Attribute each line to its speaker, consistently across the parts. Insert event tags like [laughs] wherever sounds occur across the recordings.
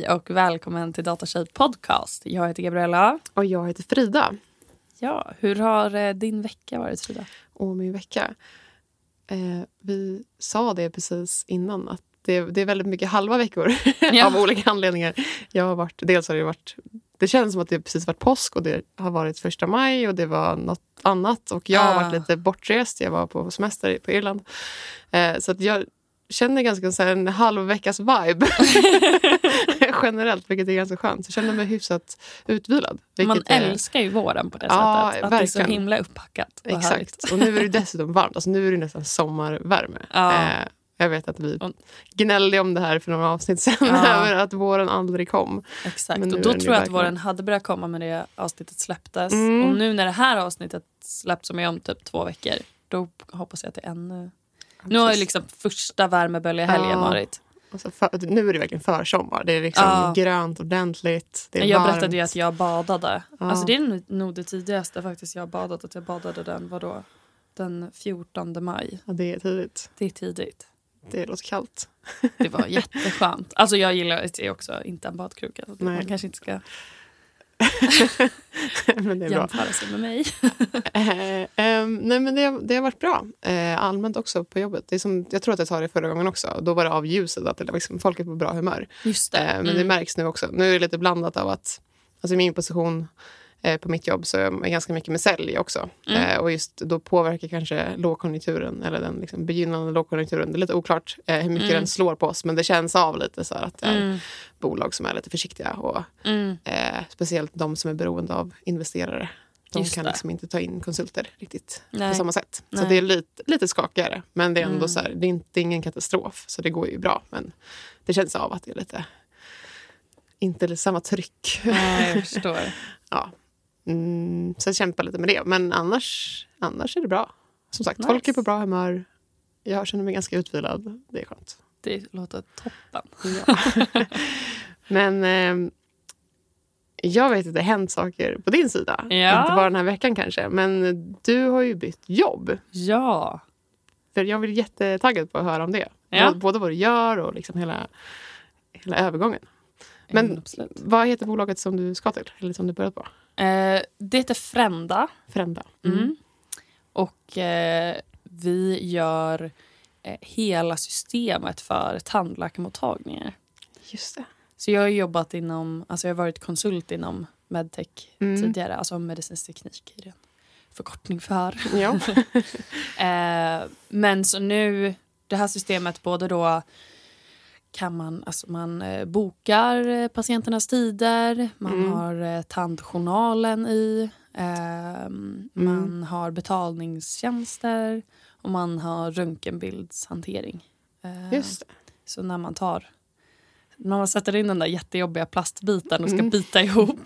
Speaker 1: Hej och välkommen till Datatjej podcast. Jag heter Gabriella.
Speaker 2: Och jag heter Frida.
Speaker 1: Ja, hur har eh, din vecka varit Frida?
Speaker 2: Och min vecka. Eh, vi sa det precis innan att det, det är väldigt mycket halva veckor [laughs]
Speaker 1: Ja.
Speaker 2: av olika anledningar. Jag har varit, dels har det varit det känns som att det precis varit påsk och det har varit första maj och det var något annat. Och jag har
Speaker 1: Ah.
Speaker 2: varit lite bortrest. Jag var på semester på Irland. Eh, så att jag känner ganska så en halv veckas vibe [laughs] generellt, vilket är ganska skönt. Jag känner mig hyfsat utvilad.
Speaker 1: Man älskar ju våren på det
Speaker 2: Ja,
Speaker 1: sättet. Att det är så
Speaker 2: verkligen.
Speaker 1: himla upppackat och härligt.
Speaker 2: Exakt. Och nu är det dessutom varmt. Alltså nu är det nästan sommarvärme.
Speaker 1: Ja.
Speaker 2: Eh, jag vet att vi gnällde om det här för några avsnitt sen.
Speaker 1: Ja. [laughs]
Speaker 2: över att våren aldrig kom.
Speaker 1: Exakt. Och då tror jag att
Speaker 2: verkligen-
Speaker 1: våren hade börjat komma med det avsnittet släpptes.
Speaker 2: Mm.
Speaker 1: Och nu när det här avsnittet släpps som är om typ två veckor, då hoppas jag att det är ännu... Nu har ju liksom första värmeböljehelgen
Speaker 2: Ja.
Speaker 1: varit.
Speaker 2: Och så för, nu är det verkligen försommar. Det är liksom
Speaker 1: Ja.
Speaker 2: grönt ordentligt. Det är
Speaker 1: Jag
Speaker 2: varmt.
Speaker 1: berättade ju att jag badade.
Speaker 2: Ja.
Speaker 1: Alltså det är nog det tidigaste faktiskt jag badat. Att jag badade den, vadå? Den 14 maj.
Speaker 2: Ja, det är tidigt.
Speaker 1: Det är tidigt.
Speaker 2: Det låter kallt.
Speaker 1: Det var jätteskönt. Alltså jag gillar det också inte en badkruka. Så
Speaker 2: Nej.
Speaker 1: man kanske inte ska [laughs]
Speaker 2: men det är bra.
Speaker 1: jämföra sig med mig. [laughs]
Speaker 2: Eh, ehm, nej, men det, det har varit bra. Eh, allmänt också på jobbet. Det är som, jag tror att jag sa det förra gången också. Då var det av ljuset. Att det, liksom, folk är på bra humör.
Speaker 1: Just det.
Speaker 2: Eh, men det
Speaker 1: Mm.
Speaker 2: märks nu också. Nu är det lite blandat av att alltså min position eh, på mitt jobb så är jag ganska mycket med sälj också.
Speaker 1: Mm.
Speaker 2: Eh, och just då påverkar kanske lågkonjunkturen eller den liksom begynnande lågkonjunkturen. Det är lite oklart eh, hur mycket
Speaker 1: Mm.
Speaker 2: den slår på oss men det känns av lite så att det är
Speaker 1: Mm.
Speaker 2: bolag som är lite försiktiga och
Speaker 1: Mm.
Speaker 2: eh, speciellt de som är beroende av investerare. De
Speaker 1: Just
Speaker 2: kan
Speaker 1: det.
Speaker 2: liksom inte ta in konsulter riktigt
Speaker 1: Nej.
Speaker 2: på samma sätt. Så
Speaker 1: Nej.
Speaker 2: det är lite, lite skakigare. Men det är ändå
Speaker 1: Mm.
Speaker 2: så här, det är inte ingen katastrof. Så det går ju bra. Men det känns av att det är lite inte samma tryck.
Speaker 1: Nej, jag [laughs] förstår.
Speaker 2: ja. mm, så jag kämpar lite med det. Men annars, annars är det bra. Som sagt,
Speaker 1: Nice.
Speaker 2: folk är på bra humör. Jag känner mig ganska utvilad. Det är skönt.
Speaker 1: Det låter toppen.
Speaker 2: Ja. [laughs] men eh, jag vet att det har hänt saker på din sida.
Speaker 1: Ja.
Speaker 2: Inte bara den här veckan kanske. Men du har ju bytt jobb.
Speaker 1: Ja.
Speaker 2: För jag blir jättetaggad på att höra om det.
Speaker 1: Ja.
Speaker 2: Både- vad du gör och liksom hela, hela övergången. Men
Speaker 1: Mm,
Speaker 2: vad heter bolaget som du ska till? Eller som du börjat på?
Speaker 1: Eh, det heter Frända.
Speaker 2: Frända.
Speaker 1: Mm. Och eh, vi gör eh, hela systemet för tandläkarmottagningar.
Speaker 2: Just det.
Speaker 1: Så jag har jobbat inom, alltså jag har varit konsult inom medtech
Speaker 2: Mm.
Speaker 1: tidigare. Alltså medicinsk teknik är det en förkortning för.
Speaker 2: Ja. [laughs]
Speaker 1: Eh, men så nu, det här systemet både då kan man, alltså man eh, bokar eh, patienternas tider, man
Speaker 2: Mm.
Speaker 1: har eh, tandjournalen i, eh, man har betalningstjänster och man har röntgenbildshantering. Eh,
Speaker 2: Just det.
Speaker 1: Så när man tar när man sätter in den där jättejobbiga plastbiten och ska
Speaker 2: Mm.
Speaker 1: bita ihop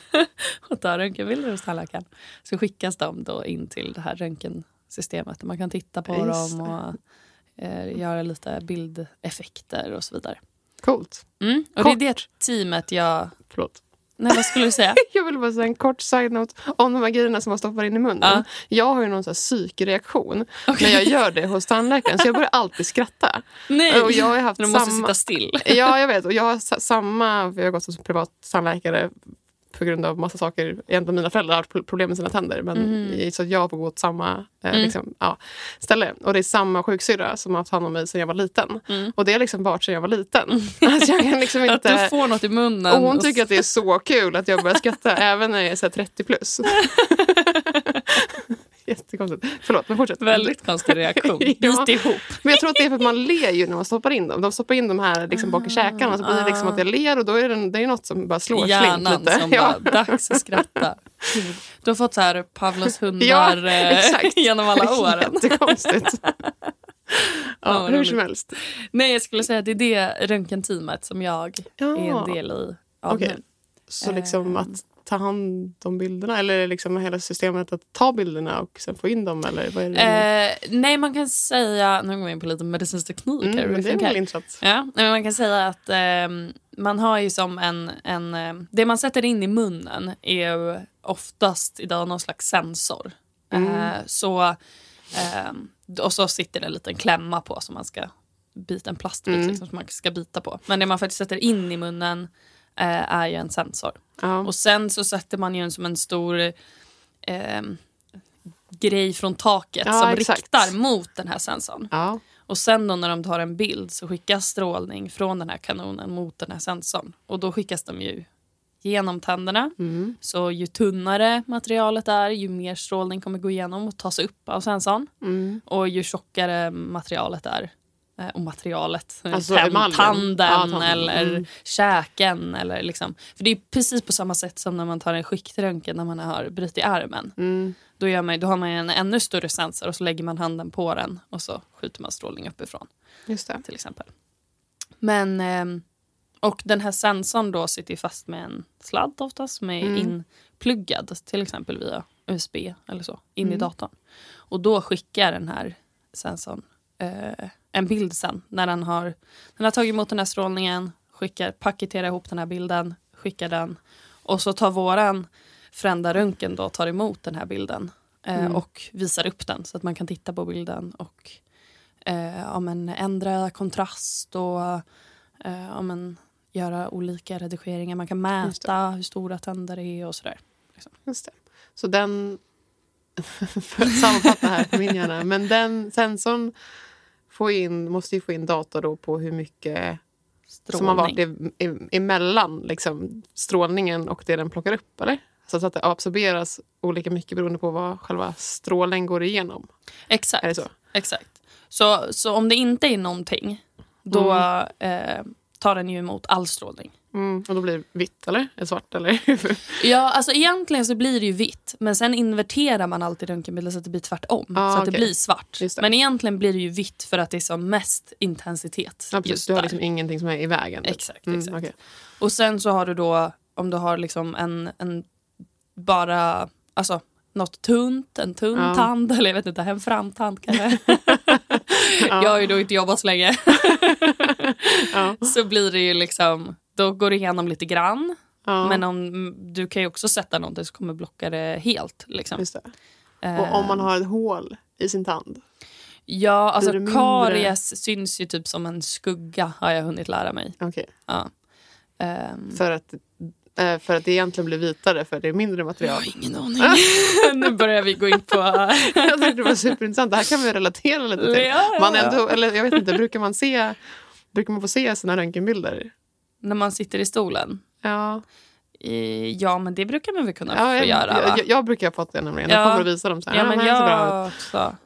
Speaker 1: [laughs] och tar röntgenbilder hos tandläkaren så skickas de då in till det här röntgensystemet där man kan titta på
Speaker 2: Just
Speaker 1: dem och eh, göra lite bildeffekter och så vidare.
Speaker 2: Coolt.
Speaker 1: Mm. Och
Speaker 2: Kort.
Speaker 1: det är det teamet jag...
Speaker 2: Förlåt.
Speaker 1: Nej, vad skulle du säga? [laughs]
Speaker 2: Jag vill bara säga en kort side-note om de här grejerna som man stoppar in i munnen.
Speaker 1: Ja.
Speaker 2: Jag har ju någon sån här psykreaktion när jag gör det hos tandläkaren. Så jag börjar alltid skratta.
Speaker 1: Nej!
Speaker 2: Och jag har haft
Speaker 1: du måste
Speaker 2: samma...
Speaker 1: sitta still.
Speaker 2: Ja, jag vet. Och jag har sa- samma... för Jag har gått hos privat tandläkare på grund av massa saker. Egentligen mina föräldrar har haft pro- problem med sina tänder. Men
Speaker 1: Mhm.
Speaker 2: Så jag får gå till samma eh,
Speaker 1: Mm.
Speaker 2: liksom, ja, ställe. Och det är samma sjuksyrra som har haft hand om mig sedan jag var liten.
Speaker 1: Mm.
Speaker 2: Och det har liksom varit sedan jag var liten. [laughs] Alltså, jag kan liksom [laughs]
Speaker 1: Att du
Speaker 2: inte...
Speaker 1: får något i munnen.
Speaker 2: Och hon tycker att det är så kul att jag börjar skratta [laughs] även när jag är så här 30 plus. Jättekonstigt. Förlåt, men fortsätt.
Speaker 1: Väldigt konstig reaktion. [laughs]
Speaker 2: Ja.
Speaker 1: Bit ihop.
Speaker 2: Men jag tror att det är för att man ler ju när man stoppar in dem. De stoppar in de här liksom bak i käkarna så blir det liksom att jag ler och då är det, det är något som bara slår slint
Speaker 1: Hjärnan
Speaker 2: lite.
Speaker 1: som [laughs]
Speaker 2: ja.
Speaker 1: bara, dags att skratta. Du har fått så här Pavlos hundar
Speaker 2: Ja,
Speaker 1: eh, [laughs] genom alla åren.
Speaker 2: Jättekonstigt.
Speaker 1: Ja,
Speaker 2: ja, hur som helst.
Speaker 1: Nej, jag skulle säga att det är det röntgenteamet som jag
Speaker 2: Ja.
Speaker 1: är en del i. Av nu.
Speaker 2: Så liksom
Speaker 1: Ehm.
Speaker 2: att ta hand om bilderna eller liksom hela systemet att ta bilderna och sen få in dem eller vad är det?
Speaker 1: Eh, nej, man kan säga, nu går vi in på lite medicinsk teknik. här,
Speaker 2: mm,
Speaker 1: hur
Speaker 2: men det är väl intressant.
Speaker 1: Ja, men man kan säga att ehm, man har ju som en, en... ehm, det man sätter in i munnen är ju oftast idag någon slags sensor.
Speaker 2: Mm.
Speaker 1: Eh, så, ehm, och så sitter det en liten klämma på som man ska bit, en plastbit
Speaker 2: Mm.
Speaker 1: liksom, som man ska bita på. Men det man faktiskt sätter in i munnen eh, är ju en sensor.
Speaker 2: Ja.
Speaker 1: Och sen så sätter man ju en som en stor eh, grej från taket
Speaker 2: Ja,
Speaker 1: som
Speaker 2: exakt.
Speaker 1: riktar mot den här sensorn.
Speaker 2: ja.
Speaker 1: Och sen då när de tar en bild så skickas strålning från den här kanonen mot den här sensorn. Och då skickas de ju genom tänderna.
Speaker 2: Mm.
Speaker 1: Så ju tunnare materialet är, ju mer strålning kommer gå igenom och tas upp av sensorn.
Speaker 2: Mm.
Speaker 1: Och ju tjockare materialet är, och materialet, eh,
Speaker 2: Alltså
Speaker 1: tänd- tanden
Speaker 2: Ja, tanden.
Speaker 1: eller
Speaker 2: Mm.
Speaker 1: käken. Eller liksom. För det är precis på samma sätt som när man tar en skiktröntgen när man har brutit armen.
Speaker 2: Mm.
Speaker 1: Då, gör man, då har man en ännu större sensor och så lägger man handen på den och så skjuter man strålning uppifrån
Speaker 2: Just det.
Speaker 1: till exempel. Men, ehm, och den här sensorn då sitter fast med en sladd oftast som är
Speaker 2: Mm.
Speaker 1: inpluggad till exempel via USB eller så in i
Speaker 2: Mm.
Speaker 1: datorn. Och då skickar den här sensorn eh, en bild sen när den har, den har tagit emot den här strålningen, skickar, paketerar ihop den här bilden, skickar den och så tar våran frända röntgen då tar emot den här bilden eh,
Speaker 2: Mm.
Speaker 1: och visar upp den så att man kan titta på bilden och eh, ja, men ändra kontrast och eh, ja, men göra olika redigeringar. Man kan mäta hur stora tänder det är och sådär.
Speaker 2: Just det. Så den, [laughs] för att sammanfatta här på min hjärna, men den sensorn får in, måste ju få in data då på hur mycket som har varit
Speaker 1: Strålning.
Speaker 2: e- emellan liksom, strålningen och det den plockar upp, eller? Så att det absorberas olika mycket beroende på vad själva strålen går igenom.
Speaker 1: Exakt.
Speaker 2: Är det så?
Speaker 1: Exakt. Så, så om det inte är någonting, då
Speaker 2: Mm.
Speaker 1: eh, tar den ju emot all strålning.
Speaker 2: Mm, och då blir det vitt, eller? Eller svart, eller? [laughs]
Speaker 1: Ja, alltså egentligen så blir det ju vitt, men sen inverterar man alltid röntgenbilden så att det blir tvärtom.
Speaker 2: Ah,
Speaker 1: så att det
Speaker 2: okej.
Speaker 1: blir svart.
Speaker 2: Det.
Speaker 1: Men egentligen blir det ju vitt för att det är som mest intensitet
Speaker 2: ja, precis. Du har
Speaker 1: där.
Speaker 2: liksom ingenting som är i vägen. typ.
Speaker 1: Exakt,
Speaker 2: Mm,
Speaker 1: exakt.
Speaker 2: okej.
Speaker 1: Och sen så har du då, om du har liksom en, en bara, alltså något tunt, en tunn
Speaker 2: Ja.
Speaker 1: tand eller jag vet inte, en framtand kanske. [laughs]
Speaker 2: Ja.
Speaker 1: Jag har ju då inte jobbat så länge. [laughs]
Speaker 2: Ja.
Speaker 1: så blir det ju liksom, då går det igenom lite grann.
Speaker 2: Ja,
Speaker 1: Men om, du kan ju också sätta någonting som kommer blocka det helt. Liksom.
Speaker 2: det.
Speaker 1: Eh,
Speaker 2: Och om man har ett hål i sin tand?
Speaker 1: Ja, alltså karies syns ju typ som en skugga har jag hunnit lära mig.
Speaker 2: Okej.
Speaker 1: Ja. Ehm,
Speaker 2: För, att, eh, för att det egentligen blir vitare för det är mindre
Speaker 1: jag
Speaker 2: material.
Speaker 1: har ingen aning. [laughs] nu börjar vi gå in på... [laughs]
Speaker 2: jag tyckte det var superintressant. Det här kan vi relatera lite till.
Speaker 1: Ja, ja,
Speaker 2: Man ändå, eller jag vet inte, brukar man se Brukar man få se sina röntgenbilder?
Speaker 1: När man sitter i stolen.
Speaker 2: Ja,
Speaker 1: Ja, men det brukar man väl kunna
Speaker 2: ja
Speaker 1: få
Speaker 2: jag,
Speaker 1: göra, va?
Speaker 2: jag, jag brukar ha fått det nämligen.
Speaker 1: Ja.
Speaker 2: Jag kommer att visa dem sen.
Speaker 1: ja, men
Speaker 2: ser bra
Speaker 1: jag också.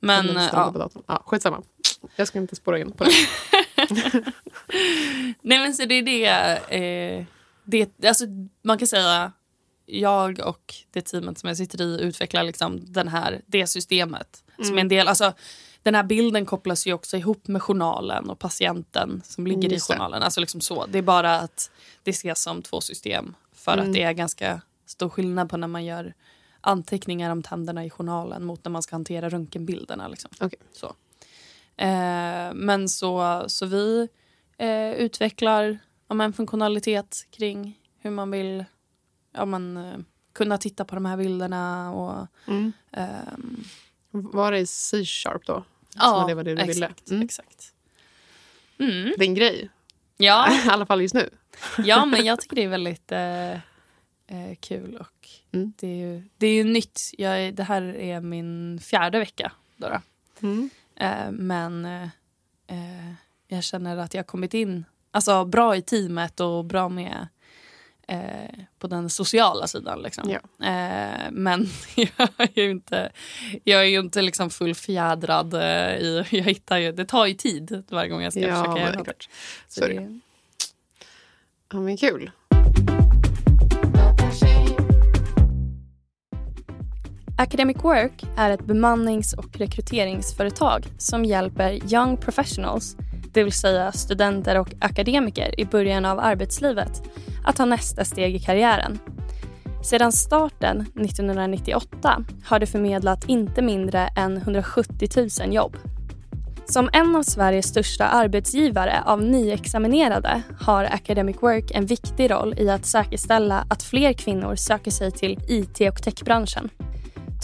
Speaker 1: Men, ja.
Speaker 2: på datorn. Ja, skitsamma. Jag ska inte spåra in på det. [laughs]
Speaker 1: Nej, men så det är det. Eh, det alltså, man kan säga jag och det teamet som jag sitter i utvecklar liksom den här, det systemet. Som är en del, alltså, den här bilden kopplas ju också ihop med journalen och patienten som ligger
Speaker 2: Just
Speaker 1: i
Speaker 2: det.
Speaker 1: journalen. Alltså liksom så. Det är bara att det ses som två system för
Speaker 2: Mm.
Speaker 1: att det är ganska stor skillnad på när man gör anteckningar om tänderna i journalen mot när man ska hantera röntgenbilderna. Liksom.
Speaker 2: Okej.
Speaker 1: Så. Eh, men så, så vi eh, utvecklar ja, men funktionalitet kring hur man vill ja, men, eh, kunna titta på de här bilderna. Och,
Speaker 2: Mm.
Speaker 1: ehm,
Speaker 2: Var det C-sharp då?
Speaker 1: Ja,
Speaker 2: det var det du ville?
Speaker 1: exakt.
Speaker 2: Mm.
Speaker 1: exakt. Mm.
Speaker 2: En grej.
Speaker 1: Ja, [laughs]
Speaker 2: I alla fall just nu.
Speaker 1: ja, men jag tycker det är väldigt eh, eh, kul. Och
Speaker 2: Mm.
Speaker 1: det, är ju, det är ju nytt. Jag, det här är min fjärde vecka. Då, då.
Speaker 2: Mm.
Speaker 1: Eh, men eh, eh, jag känner att jag har kommit in alltså, bra i teamet och bra med eh, på den sociala sidan. Liksom.
Speaker 2: Ja.
Speaker 1: Eh, men [laughs] jag är ju inte, jag är ju inte liksom fullfjädrad eh, i... [laughs] Jag hittar ju, det tar ju tid varje gång jag ska
Speaker 2: Ja,
Speaker 1: försöka göra något. Så
Speaker 2: det- Ja, men kul.
Speaker 1: Academic Work är ett bemannings och rekryteringsföretag som hjälper young professionals, det vill säga studenter och akademiker i början av arbetslivet, att ta nästa steg i karriären. Sedan starten 1998 har det förmedlat inte mindre än 170 000 jobb. Som en av Sveriges största arbetsgivare av nyexaminerade har Academic Work en viktig roll i att säkerställa att fler kvinnor söker sig till IT och techbranschen.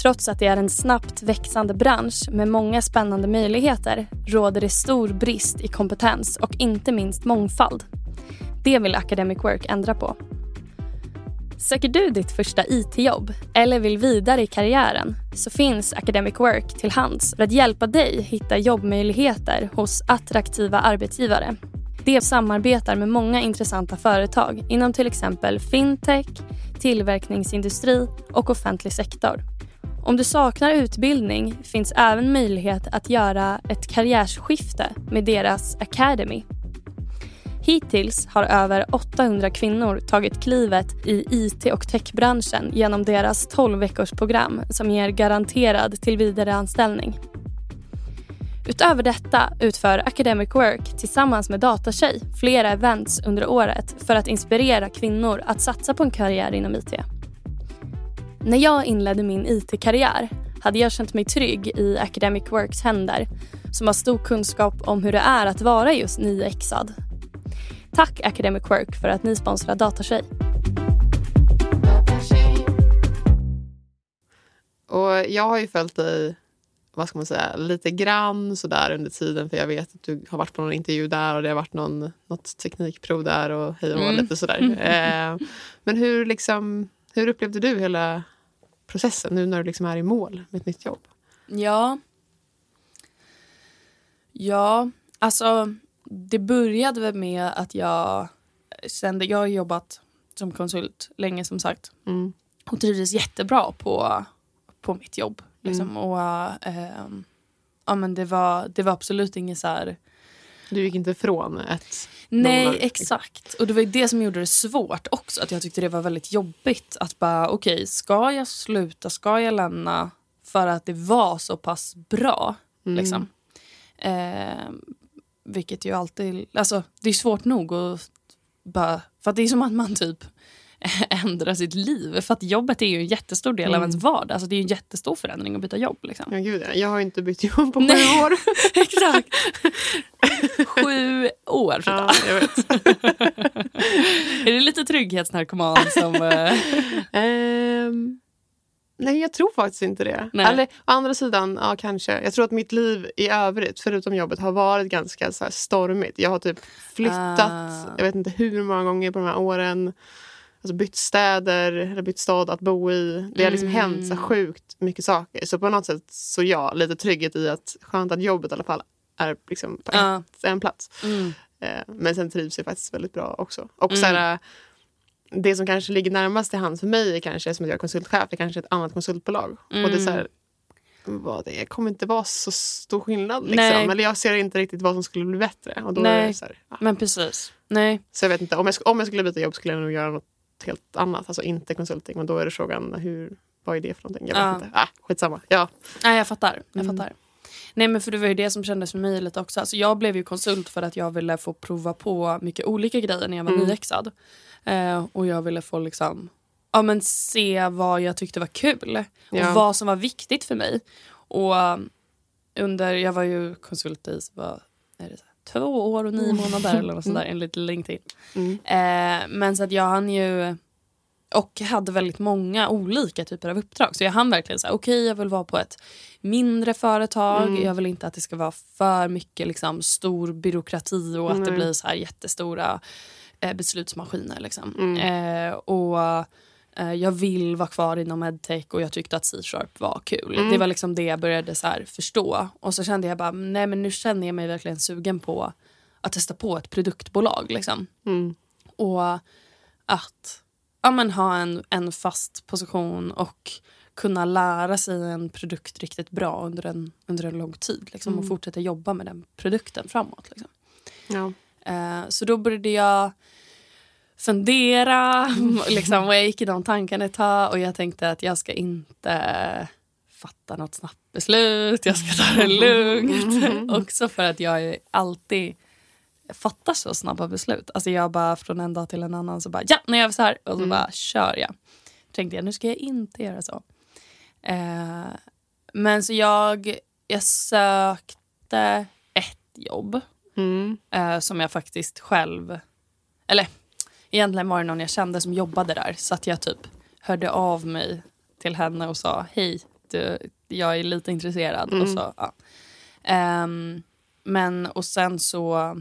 Speaker 3: Trots att det är en snabbt växande bransch med många spännande möjligheter råder det stor brist i kompetens och inte minst mångfald. Det vill Academic Work ändra på. Söker du ditt första IT-jobb eller vill vidare i karriären så finns Academic Work till hands för att hjälpa dig hitta jobbmöjligheter hos attraktiva arbetsgivare. Det samarbetar med många intressanta företag inom till exempel fintech, tillverkningsindustri och offentlig sektor. Om du saknar utbildning finns även möjlighet att göra ett karriärsskifte med deras Academy. Hittills har över 800 kvinnor tagit klivet i IT och techbranschen genom deras 12 veckors program som ger garanterad tillvidareanställning. Utöver detta utför Academic Work tillsammans med Datatjej flera events under året för att inspirera kvinnor att satsa på en karriär inom IT. När jag inledde min IT-karriär hade jag känt mig trygg i Academic Works händer som har stor kunskap om hur det är att vara just nyexad. Tack Academic Work för att ni sponsrar Datatjej.
Speaker 2: Och jag har ju följt dig vad ska man säga, lite grann sådär under tiden för jag vet att du har varit på någon intervju där och det har varit någon, något teknikprov där och hej och mm. lite sådär. [laughs] Eh, men hur, liksom, hur upplevde du hela processen nu när du liksom är i mål med ett nytt jobb?
Speaker 1: Ja. Ja, alltså det började väl med att jag kände, jag har jobbat som konsult länge som sagt. Mm. Och trivdes jättebra på, på mitt jobb. Liksom. Mm. Och, äh, ja, men det, var, det var absolut inget så här...
Speaker 2: Du gick inte från ett...
Speaker 1: Nej, någon... exakt. Och det var det som gjorde det svårt också. Att Jag tyckte det var väldigt jobbigt att bara, okej, okay, ska jag sluta, ska jag lämna för att det var så pass bra? Mm. Liksom. Eh, vilket ju alltid, alltså det är svårt nog att bara, för det är som att man typ [laughs] ändra sitt liv. För att jobbet är ju en jättestor del mm. av ens vardag. Alltså det är en jättestor förändring att byta jobb. Liksom.
Speaker 2: Ja, gud, jag har inte bytt jobb på sju år. [laughs]
Speaker 1: Exakt. sju år.
Speaker 2: Ja, jag vet. [laughs]
Speaker 1: är det lite trygghetsnarkoman som...
Speaker 2: um, nej, jag tror faktiskt inte det. Nej. Eller å andra sidan, ja kanske. Jag tror att mitt liv i övrigt, förutom jobbet, har varit ganska så stormigt. Jag har typ flyttat, ah. jag vet inte hur många gånger på de här åren alltså bytt städer eller bytt stad att bo i. Det har liksom mm. hänt så sjukt mycket saker. Så på något sätt så ja, lite trygghet i att skönt att jobbet i alla fall är liksom på uh. ett, en plats. Mm. Eh, men sen trivs jag faktiskt väldigt bra också. Och så här, mm. Det som kanske ligger närmast till hands för mig är kanske som att jag är konsultchef, det är kanske ett annat konsultbolag. Och det är så här, mm. vad det kommer inte vara så stor skillnad. Liksom. Eller jag ser inte riktigt vad som skulle bli bättre. Och då
Speaker 1: Nej,
Speaker 2: är det så här,
Speaker 1: ja. men precis. Nej.
Speaker 2: Så jag vet inte, om jag, om jag skulle byta jobb skulle jag nog göra något helt annat, alltså inte konsulting. Men då är det frågan, hur, vad är det för någonting? Jag vet ja. inte. Ah, skitsamma. Ja.
Speaker 1: Nej, jag fattar. Jag mm. Nej men för det var ju det som kändes för mig lite också. Alltså, jag blev ju konsult för att jag ville få prova på mycket olika grejer när jag var mm. nyexad. Eh, och jag ville få liksom ja, men se vad jag tyckte var kul och ja. vad som var viktigt för mig. Och um, under, jag var ju konsult i vad är det, två år och nio månader eller något sånt där, [laughs] enligt LinkedIn. Mm. Eh, men så att jag hann ju och hade väldigt många olika typer av uppdrag. Så jag hann verkligen säga okej okay, jag vill vara på ett mindre företag. Mm. Jag vill inte att det ska vara för mycket liksom, stor byråkrati och att mm. det blir så här jättestora eh, beslutsmaskiner. Liksom. Mm. Eh, och Eh, jag vill vara kvar inom edtech och jag tyckte att C-sharp var kul. Mm. Det var liksom det jag började så förstå. Och så kände jag bara, nej men nu känner jag mig verkligen sugen på att testa på ett produktbolag. Liksom. Mm. Och att ja, men ha en, en fast position och kunna lära sig en produkt riktigt bra under en, under en lång tid. Liksom, mm. Och fortsätta jobba med den produkten framåt. Liksom.
Speaker 2: Ja.
Speaker 1: Uh, så då började jag fundera. [laughs] liksom, och jag gick i de tankarna ett tag och jag tänkte att jag ska inte fatta något snabbt beslut. Jag ska ta det lugnt. Mm. [laughs] Också för att jag alltid fattar så snabba beslut. Alltså jag bara från en dag till en annan så bara ja, nu gör vi så här. Och så mm. bara kör jag. Tänkte jag, nu ska jag inte göra så. Eh, men så jag, jag sökte ett jobb mm. eh, som jag faktiskt själv, eller Egentligen var det någon jag kände som jobbade där så att jag typ hörde av mig till henne och sa hej, du, jag är lite intresserad.
Speaker 2: Mm.
Speaker 1: Och så, ja. Ehm, men och sen så,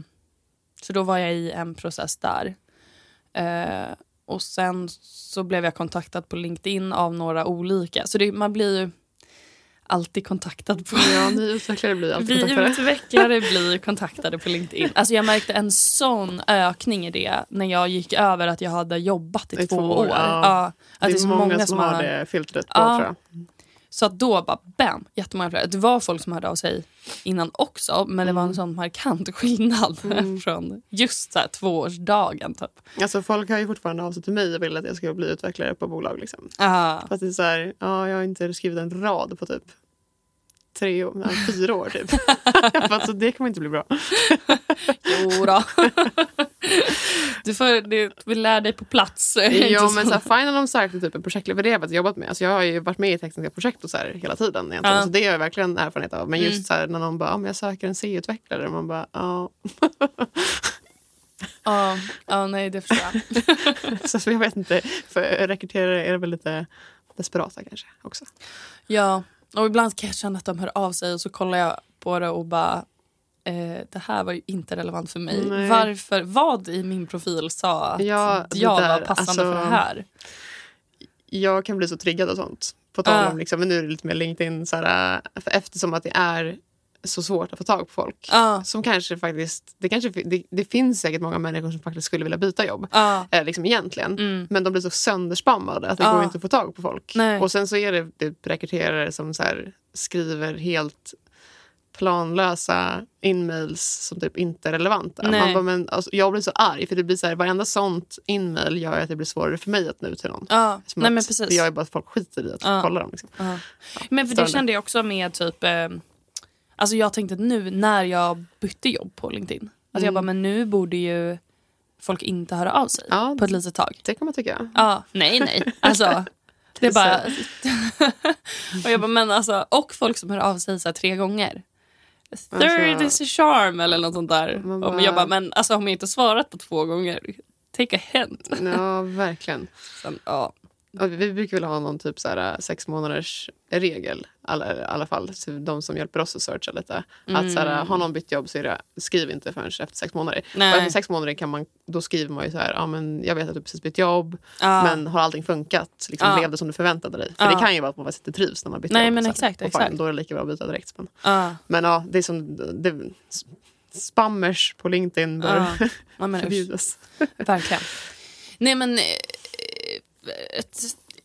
Speaker 1: så då var jag i en process där. Eh, och sen så blev jag kontaktad på LinkedIn av några olika. Så det, man blir ju alltid kontaktad på...
Speaker 2: Ja, ni utvecklare blir alltid [laughs]
Speaker 1: Vi
Speaker 2: kontaktade.
Speaker 1: utvecklare blir kontaktade på LinkedIn. Alltså jag märkte en sån ökning i det när jag gick över att jag hade jobbat i,
Speaker 2: I
Speaker 1: två,
Speaker 2: två
Speaker 1: år.
Speaker 2: år, ja.
Speaker 1: Ja, att
Speaker 2: det är
Speaker 1: så
Speaker 2: många, som har det filtret på
Speaker 1: Ja.
Speaker 2: tror jag.
Speaker 1: Så att då bara bam, jättemånga fler. Det var folk som hörde av sig innan också men det var en sån markant [laughs] skillnad
Speaker 2: Mm.
Speaker 1: från just så här tvåårsdagen. Typ.
Speaker 2: Alltså folk har ju fortfarande av sig till mig och vill att jag ska bli utvecklare på bolag. Liksom.
Speaker 1: Ah.
Speaker 2: Fast det är så här, ja, jag har inte skrivit en rad på typ tre år, [laughs] fyra år typ. [laughs] Jag bara, så det kommer inte bli bra. [laughs]
Speaker 1: Jo då. du får, du, vi lär dig på plats.
Speaker 2: Ja, men
Speaker 1: så-
Speaker 2: så här, Final on Site är typ en projektledare. Har jag faktiskt jobbat med. Alltså, jag har ju varit med i tekniska projekt och så här hela tiden. Egentligen.
Speaker 1: Ja.
Speaker 2: Så det har jag verkligen erfarenhet av. Men just
Speaker 1: Mm.
Speaker 2: så här, när någon bara, men jag söker en C-utvecklare. Man bara, ja.
Speaker 1: Ja, ja, nej det förstår jag.
Speaker 2: Så jag vet inte. För rekryterare är väl lite desperata kanske också.
Speaker 1: Ja, och ibland kan jag känna att de hör av sig och så kollar jag på det och bara eh, det här var ju inte relevant för mig.
Speaker 2: Nej.
Speaker 1: Varför? Vad i min profil sa att
Speaker 2: Ja,
Speaker 1: jag var
Speaker 2: där,
Speaker 1: passande
Speaker 2: alltså-
Speaker 1: för det här?
Speaker 2: Jag kan bli så triggad och sånt. På tal om, liksom, men nu är det lite mer LinkedIn. Så här, för eftersom att det är så svårt att få tag på folk.
Speaker 1: Ja,
Speaker 2: Som kanske faktiskt, det, kanske, det, det finns säkert många människor som faktiskt skulle vilja byta jobb.
Speaker 1: ja,
Speaker 2: Eh, liksom egentligen.
Speaker 1: mm,
Speaker 2: Men de blir så sönderspammade att det
Speaker 1: Ja.
Speaker 2: går inte att få tag på folk.
Speaker 1: Nej.
Speaker 2: Och sen så är det typ rekryterare som så här skriver helt planlösa inmails som typ inte är relevanta.
Speaker 1: Nej.
Speaker 2: Man bara, men, alltså, jag blir så arg för det blir så här, varenda sånt inmail gör att det blir svårare för mig att nå ut till någon.
Speaker 1: ja. Nej, men precis.
Speaker 2: Det gör ju bara att folk skiter i att
Speaker 1: Ja.
Speaker 2: kolla dem. Liksom.
Speaker 1: Ja. Men för det kände jag också med typ... Eh, alltså jag tänkte att nu när jag bytte jobb på LinkedIn. Alltså jag
Speaker 2: Mm.
Speaker 1: bara, men nu borde ju folk inte höra av sig
Speaker 2: Ja,
Speaker 1: på ett litet tag.
Speaker 2: Det kan man tycka.
Speaker 1: Ja, nej nej. Alltså, [laughs] det är bara... [laughs] och jag bara, men alltså, och folk som hör av sig så tre gånger. Third
Speaker 2: Alltså-
Speaker 1: is a charm eller något sånt där.
Speaker 2: Bara-
Speaker 1: jag bara, men alltså har man inte svarat på två gånger, take a hint.
Speaker 2: Ja, verkligen. [laughs]
Speaker 1: Sen, ja.
Speaker 2: Vi brukar väl ha någon typ så här, sex månaders regel. Alla, I alla fall så de som hjälper oss att searcha lite. Att så här, har någon bytt jobb så det, skriv inte förrän efter sex månader. Och
Speaker 1: Nej.
Speaker 2: efter sex månader kan man, då skriver man ju så här, ja, men jag vet att du precis bytt jobb.
Speaker 1: Ja.
Speaker 2: Men har allting funkat? Liksom,
Speaker 1: Ja.
Speaker 2: Blev det som du förväntade dig? För
Speaker 1: Ja.
Speaker 2: det kan ju vara att man faktiskt inte trivs när man byter
Speaker 1: Nej,
Speaker 2: jobb.
Speaker 1: men exakt,
Speaker 2: Och
Speaker 1: exakt.
Speaker 2: Fan, då är det lika bra att byta direkt. Men, men ja, det är som det, spammers på LinkedIn bör [laughs] förbjudas.
Speaker 1: Verkligen. Nej men... eh, ett-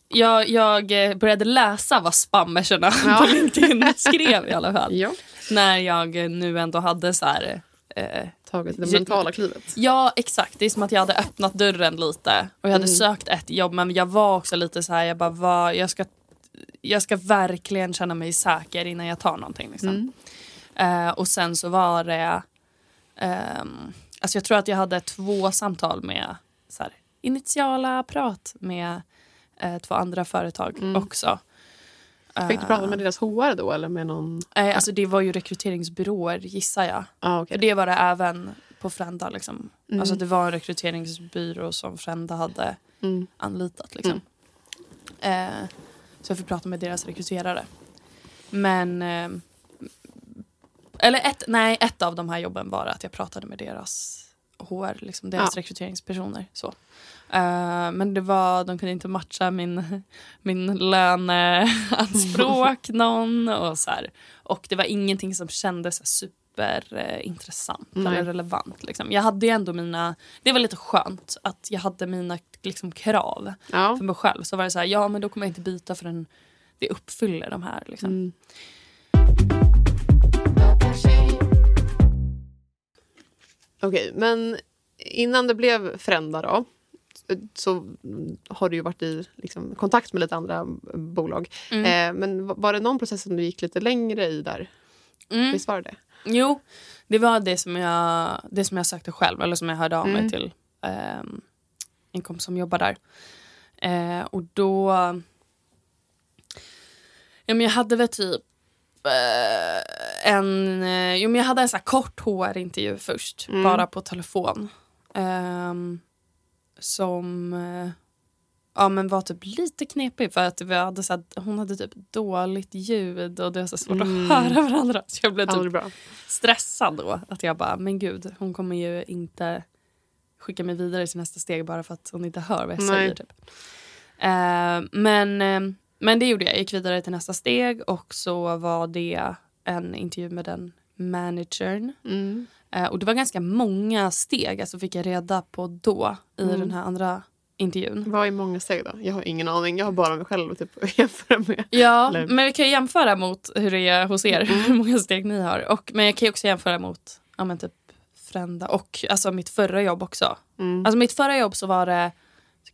Speaker 1: Jag, jag eh, började läsa vad spammerserna
Speaker 2: Ja.
Speaker 1: på LinkedIn [laughs] skrev i alla fall.
Speaker 2: Ja,
Speaker 1: När jag nu ändå hade så här... Eh,
Speaker 2: tagit det mentala klivet.
Speaker 1: ja, exakt. Det är som att jag hade öppnat dörren lite. Och jag hade
Speaker 2: Mm.
Speaker 1: sökt ett jobb men jag var också lite så här, jag bara, vad, jag, ska, jag ska verkligen känna mig säker innan jag tar någonting. Liksom.
Speaker 2: Mm.
Speaker 1: Eh, och sen så var det... ehm, alltså jag tror att jag hade två samtal med så här, initiala prat med eh, två andra företag
Speaker 2: Mm.
Speaker 1: också.
Speaker 2: Fick du prata med deras HR då eller med någon?
Speaker 1: Eh, alltså det var ju rekryteringsbyråer gissar jag.
Speaker 2: Ah, okay.
Speaker 1: Det var det även på Frända. Liksom.
Speaker 2: Mm.
Speaker 1: Alltså det var en rekryteringsbyrå som Frända hade
Speaker 2: Mm.
Speaker 1: anlitat. Liksom. Eh, så jag fick prata med deras rekryterare. Men... Eh, eller ett, nej, ett av de här jobben var att jag pratade med deras HR, liksom deras
Speaker 2: Ja.
Speaker 1: rekryteringspersoner. Så. Eh, men det var, de kunde inte matcha min, [laughs] min löneanspråk [laughs] [laughs] någon. Och, så här. och det var ingenting som kändes superintressant
Speaker 2: Nej.
Speaker 1: eller relevant. Liksom. Jag hade ändå mina, det var lite skönt att jag hade mina liksom, krav
Speaker 2: Ja.
Speaker 1: för mig själv. Så var det så här, ja men då kommer jag inte byta förrän det uppfyller de här. Liksom.
Speaker 2: Mm. Okej, men innan det blev Frända då så har du ju varit i liksom, kontakt med lite andra bolag.
Speaker 1: Mm.
Speaker 2: Eh, men var- det någon process som du gick lite längre i där?
Speaker 1: Mm.
Speaker 2: Visst var det?
Speaker 1: Jo, det var det som, jag, det som jag sökte själv, eller som jag hörde av
Speaker 2: Mm.
Speaker 1: mig till ehm, en kompis som jobbar där. Eh, och då... Ja, men jag hade väl typ eh, en... Eh, jo, men jag hade en så här kort HR-intervju först,
Speaker 2: Mm.
Speaker 1: bara på telefon. Ehm, som... Eh, ja, men var typ lite knepig för att vi hade så här, hon hade typ dåligt ljud och det var så svårt mm. att höra varandra. Så jag blev typ stressad då. Att jag bara, men gud, hon kommer ju inte skicka mig vidare till nästa steg bara för att hon inte hör vad jag Nej. säger. Typ. Uh, men, uh, men det gjorde jag. Jag gick vidare till nästa steg och så var det en intervju med den managern. Mm. Uh, och det var ganska många steg, alltså fick jag reda på då i mm. den här andra intervjun.
Speaker 2: Vad är många steg då? Jag har ingen aning. Jag har bara mig själv typ, att [laughs] jämföra med.
Speaker 1: Ja, Eller... men vi kan jämföra mot hur det är hos er. Mm. Hur många steg ni har. Och, men jag kan också jämföra mot ja, men typ Frända och alltså, mitt förra jobb också. Mm. Alltså mitt förra jobb så var det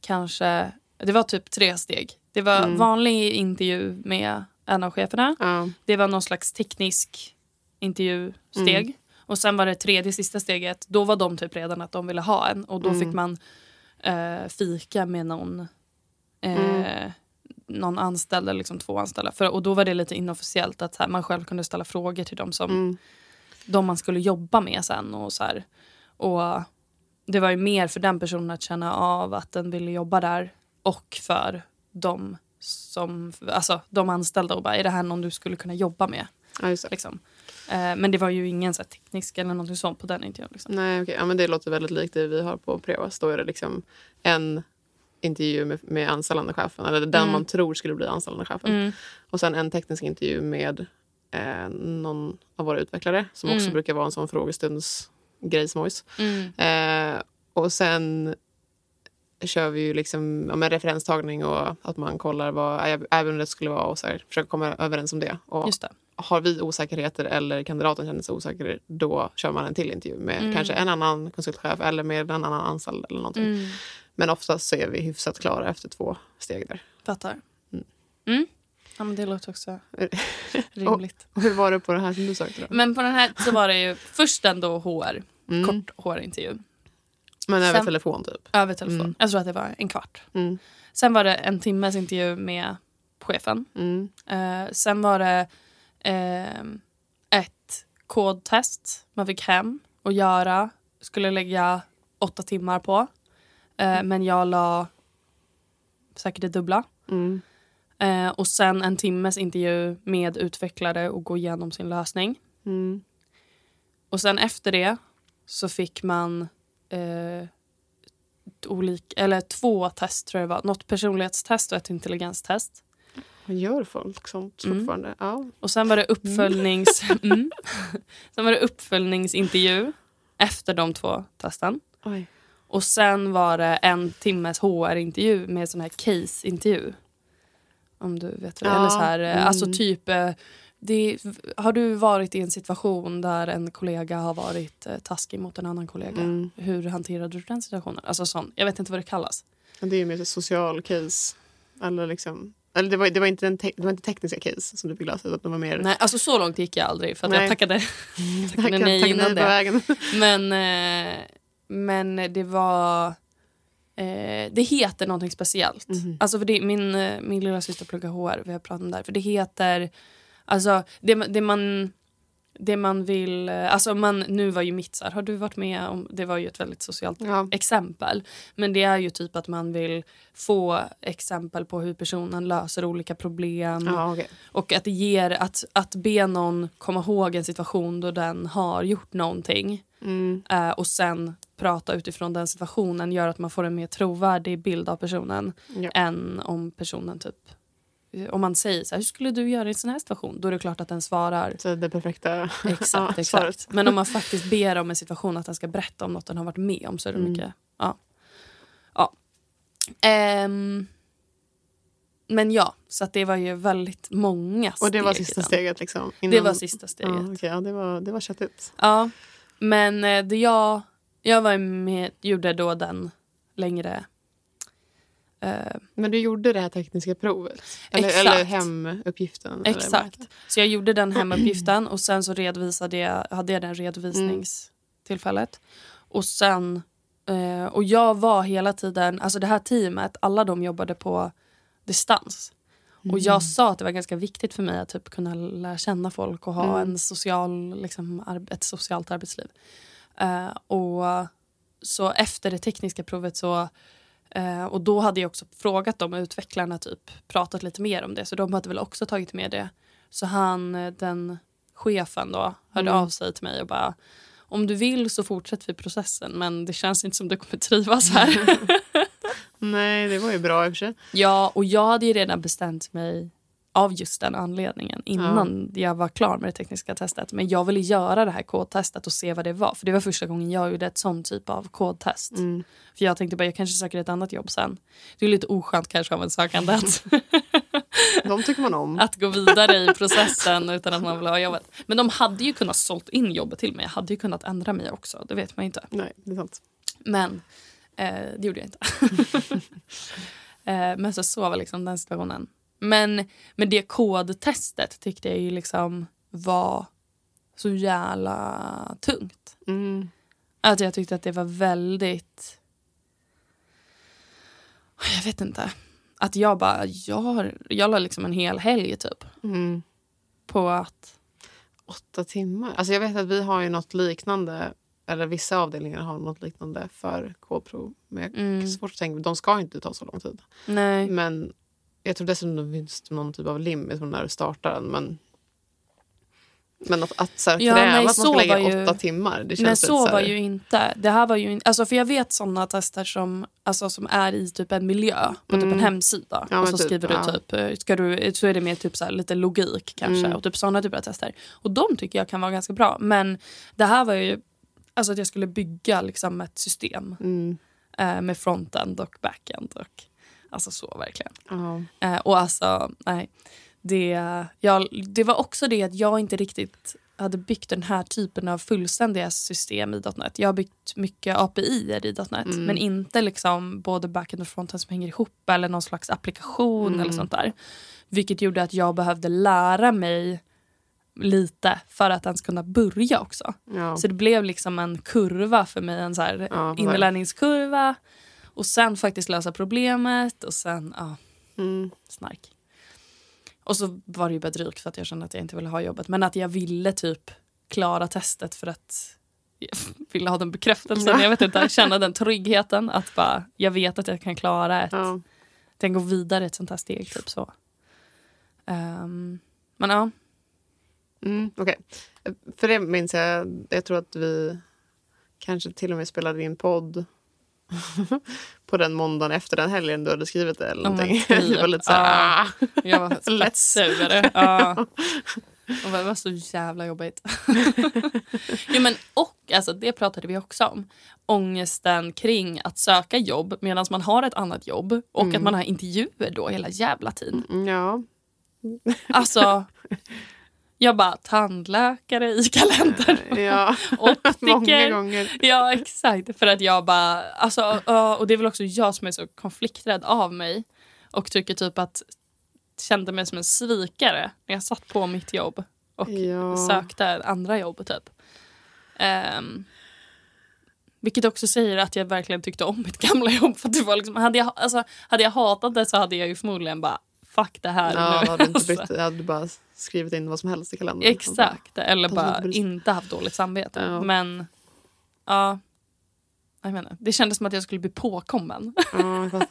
Speaker 1: kanske, det var typ tre steg. Det var mm. vanlig intervju med en av cheferna. Mm. Det var någon slags teknisk intervjusteg. Mm. Och sen var det tredje sista steget. Då var de typ redan att de ville ha en. Och då fick mm. man eh, fika med någon, eh, mm. någon anställd eller liksom två anställda. För, och då var det lite inofficiellt att här, man själv kunde ställa frågor till dem som mm. de man skulle jobba med sen. Och, så här, och det var ju mer för den personen att känna av att den ville jobba där och för de som, alltså de anställda och bara, är det här någon du skulle kunna jobba med?
Speaker 2: Ja,
Speaker 1: liksom. eh, men det var ju ingen så här, teknisk eller något sånt på den intervjun. Liksom.
Speaker 2: Nej, okay. ja, men det låter väldigt likt det vi har på Prevas. Då är det liksom en intervju med, med anställande chefen, eller den mm. man tror skulle bli anställande chefen. Mm. Och sen en teknisk intervju med eh, någon av våra utvecklare som också mm. brukar vara en sån frågestundsgrejsmojs. Mm. Eh, och sen kör vi ju liksom, ja, referenstagning och att man kollar vad erbjudandet skulle vara och så här, försöker komma överens om det. Och
Speaker 1: Just det.
Speaker 2: Har vi osäkerheter eller kandidaten känner sig osäker då kör man en till intervju med mm. kanske en annan konsultchef eller med en annan anställd eller någonting. Mm. Men oftast så är vi hyfsat klara efter två steg där.
Speaker 1: Fattar. Mm. mm. Ja, men det låter också [laughs] rimligt.
Speaker 2: och, och hur var det på den här som du sökte? Då?
Speaker 1: Men på den här så var det ju först ändå HR, mm. kort HR-intervju.
Speaker 2: Men över Sen, telefon typ?
Speaker 1: Över telefon. Mm. Jag tror att det var en kvart. Mm. Sen var det en timmes intervju med chefen. Mm. Uh, sen var det uh, ett kodtest man fick hem och göra. Skulle lägga åtta timmar på. Uh, men jag la säkert det dubbla. Mm. och sen en timmes intervju med utvecklare och gå igenom sin lösning. Mm. Och sen efter det så fick man eh, olika, eller två test tror jag det var. Något personlighetstest och ett intelligenstest.
Speaker 2: Vad gör folk sånt mm. fortfarande? Mm. Ja.
Speaker 1: Och sen var det uppföljnings... [laughs] Mm. sen var det uppföljningsintervju efter de två testen.
Speaker 2: Oj.
Speaker 1: Och sen var det en timmes HR-intervju med sån här case-intervju. Om du vet vad det är. Ja. Eller så här, eh, mm. Alltså typ eh, det, har du varit i en situation där en kollega har varit eh, taskig mot en annan kollega? Mm. Hur hanterade du den situationen? Alltså sån, jag vet inte vad det kallas.
Speaker 2: Det är mer ett social case. Eller liksom, eller det, var, det, var inte en te, det var inte tekniska case som du fick läsa. det var mer...
Speaker 1: Nej, alltså så långt gick jag aldrig. För att jag [laughs] tackade, nej tackade innan nej det. Men, eh, men det var... Eh, det heter någonting speciellt. Mm. Alltså för det, min, eh, min lilla syster pluggar HR. Vi har pratat om det här. För det heter Alltså det, det man det man vill, alltså man, nu var ju mitt så här, har du varit med om, det var ju ett väldigt socialt ja. exempel. Men det är ju typ att man vill få exempel på hur personen löser olika problem.
Speaker 2: Ja, okay.
Speaker 1: Och att det ger, att, att be någon komma ihåg en situation då den har gjort någonting. Mm. Eh, och sen prata utifrån den situationen gör att man får en mer trovärdig bild av personen. Ja. Än om personen typ om man säger så här, hur skulle du göra i en sån här situation? Då är det klart att den svarar.
Speaker 2: Så det perfekta [laughs]
Speaker 1: Exakt, exakt. [laughs] Men om man faktiskt ber om en situation att den ska berätta om något den har varit med om så är det mm. mycket... Ja. ja. Um, men ja, så det var ju väldigt många steg.
Speaker 2: Och det var sista steget? Liksom,
Speaker 1: innan... Det var sista steget.
Speaker 2: Ja, okay, ja, det var, det var köttigt.
Speaker 1: Ja, men eh, det jag, jag var med, gjorde då den längre
Speaker 2: Men du gjorde det här tekniska provet? Eller, eller hemuppgiften?
Speaker 1: Exakt. Eller så jag gjorde den hemuppgiften och sen så redovisade jag, hade jag den redovisningstillfället. Och sen eh, och jag var hela tiden, alltså det här teamet, alla de jobbade på distans. Och jag mm. sa att det var ganska viktigt för mig att typ kunna lära känna folk och ha mm. en social, liksom, ett socialt arbetsliv. Uh, och så efter det tekniska provet så Eh, och då hade jag också frågat dem, utvecklarna, typ, pratat lite mer om det. Så de hade väl också tagit med det. Så han, eh, den chefen då, hörde mm. av sig till mig och bara om du vill så fortsätter vi processen men det känns inte som du kommer trivas här. [laughs]
Speaker 2: Nej, det var ju bra i och för sig.
Speaker 1: Ja, och jag hade ju redan bestämt mig av just den anledningen innan ja. jag var klar med det tekniska testet. Men jag ville göra det här kodtestet och se vad det var. För det var första gången jag gjorde ett sånt typ av kodtest. Mm. För jag tänkte bara jag kanske söker ett annat jobb sen. Det är lite oskönt kanske av en sökande att, [laughs]
Speaker 2: de tycker man om. [laughs]
Speaker 1: att gå vidare i processen utan att man vill ha jobbet. Men de hade ju kunnat sålt in jobbet till mig. Jag hade ju kunnat ändra mig också. Det vet man inte.
Speaker 2: Nej, det är sant.
Speaker 1: Men eh, det gjorde jag inte. [laughs] eh, men så, så var liksom den situationen. Men, men det kodtestet tyckte jag ju liksom var så jävla tungt. Mm. Att jag tyckte att det var väldigt... Jag vet inte. Att jag bara... Jag, jag la liksom en hel helg typ. Mm. På att...
Speaker 2: Åtta timmar? Alltså jag vet att vi har ju något liknande. Eller vissa avdelningar har något liknande för kodprov. Men mm. svårt att tänka, de ska inte ta så lång tid.
Speaker 1: Nej.
Speaker 2: Men jag tror dessutom det finns någon typ av limit när du startar den. Men, men att, att så här, ja, kräva nej, att man ska lägga ju, åtta timmar. Det känns
Speaker 1: men så, så var ju inte. Det här var ju alltså, för jag vet sådana tester som, alltså, som är i typ en miljö på mm. typ en mm. hemsida. Ja, och så typ, skriver du ja. typ, eh, ska du, så är det mer typ så här, lite logik kanske. Mm. Och typ sådana typer av tester. Och de tycker jag kan vara ganska bra. Men det här var ju alltså att jag skulle bygga liksom ett system. Mm. Eh, med frontend och backend. Och, Alltså så verkligen. Uh -huh. och alltså, nej. Det, jag, det var också det att jag inte riktigt hade byggt den här typen av fullständiga system i .NET. Jag har byggt mycket API i .NET mm. men inte liksom både backend och frontend som hänger ihop eller någon slags applikation mm. eller sånt där. Vilket gjorde att jag behövde lära mig lite för att ens kunna börja också. Ja. Så det blev liksom en kurva för mig, en så här ja, inlärningskurva och sen faktiskt lösa problemet och sen, ja, mm. snark. Och så var det ju drygt för att jag kände att jag inte ville ha jobbet. Men att jag ville typ klara testet för att jag [laughs] ville ha den bekräftelsen. Jag vet inte, [laughs] känna den tryggheten att bara, jag vet att jag kan klara ett, ja. att gå vidare ett sånt här steg. Typ så. Um, men ja.
Speaker 2: Mm, Okej. Okay. För det minns jag, jag tror att vi kanske till och med spelade in podd [laughs] på den måndagen efter den helgen du hade skrivit det. Eller någonting. [laughs] Oh,
Speaker 1: jag var lite så här, ah. [laughs] Jag var lätt sur. Ah. Och det var så jävla jobbigt. ja, men, och alltså, det pratade vi också om. Ångesten kring att söka jobb medan man har ett annat jobb och mm. att man har intervjuer då hela jävla tiden.
Speaker 2: Mm, ja.
Speaker 1: alltså, jag bara, tandläkare i kalendern. [laughs]
Speaker 2: Ja, många gånger.
Speaker 1: Ja, exakt. För att jag bara, alltså, och det är väl också jag som är så konflikträdd av mig. Och tycker typ att, kände mig som en svikare när jag satt på mitt jobb och ja. sökte andra jobb typ. Um, vilket också säger att jag verkligen tyckte om mitt gamla jobb. För det var liksom, hade, jag, alltså, hade jag hatat det så hade jag ju förmodligen bara fuck det här
Speaker 2: ja,
Speaker 1: nu.
Speaker 2: Hade inte bytt, jag hade bara skrivit in vad som helst i kalendern.
Speaker 1: Exakt, eller bara inte haft dåligt samvete. Ja. Men ja, jag menar, det kändes som att jag skulle bli påkommen.
Speaker 2: Ja. [laughs]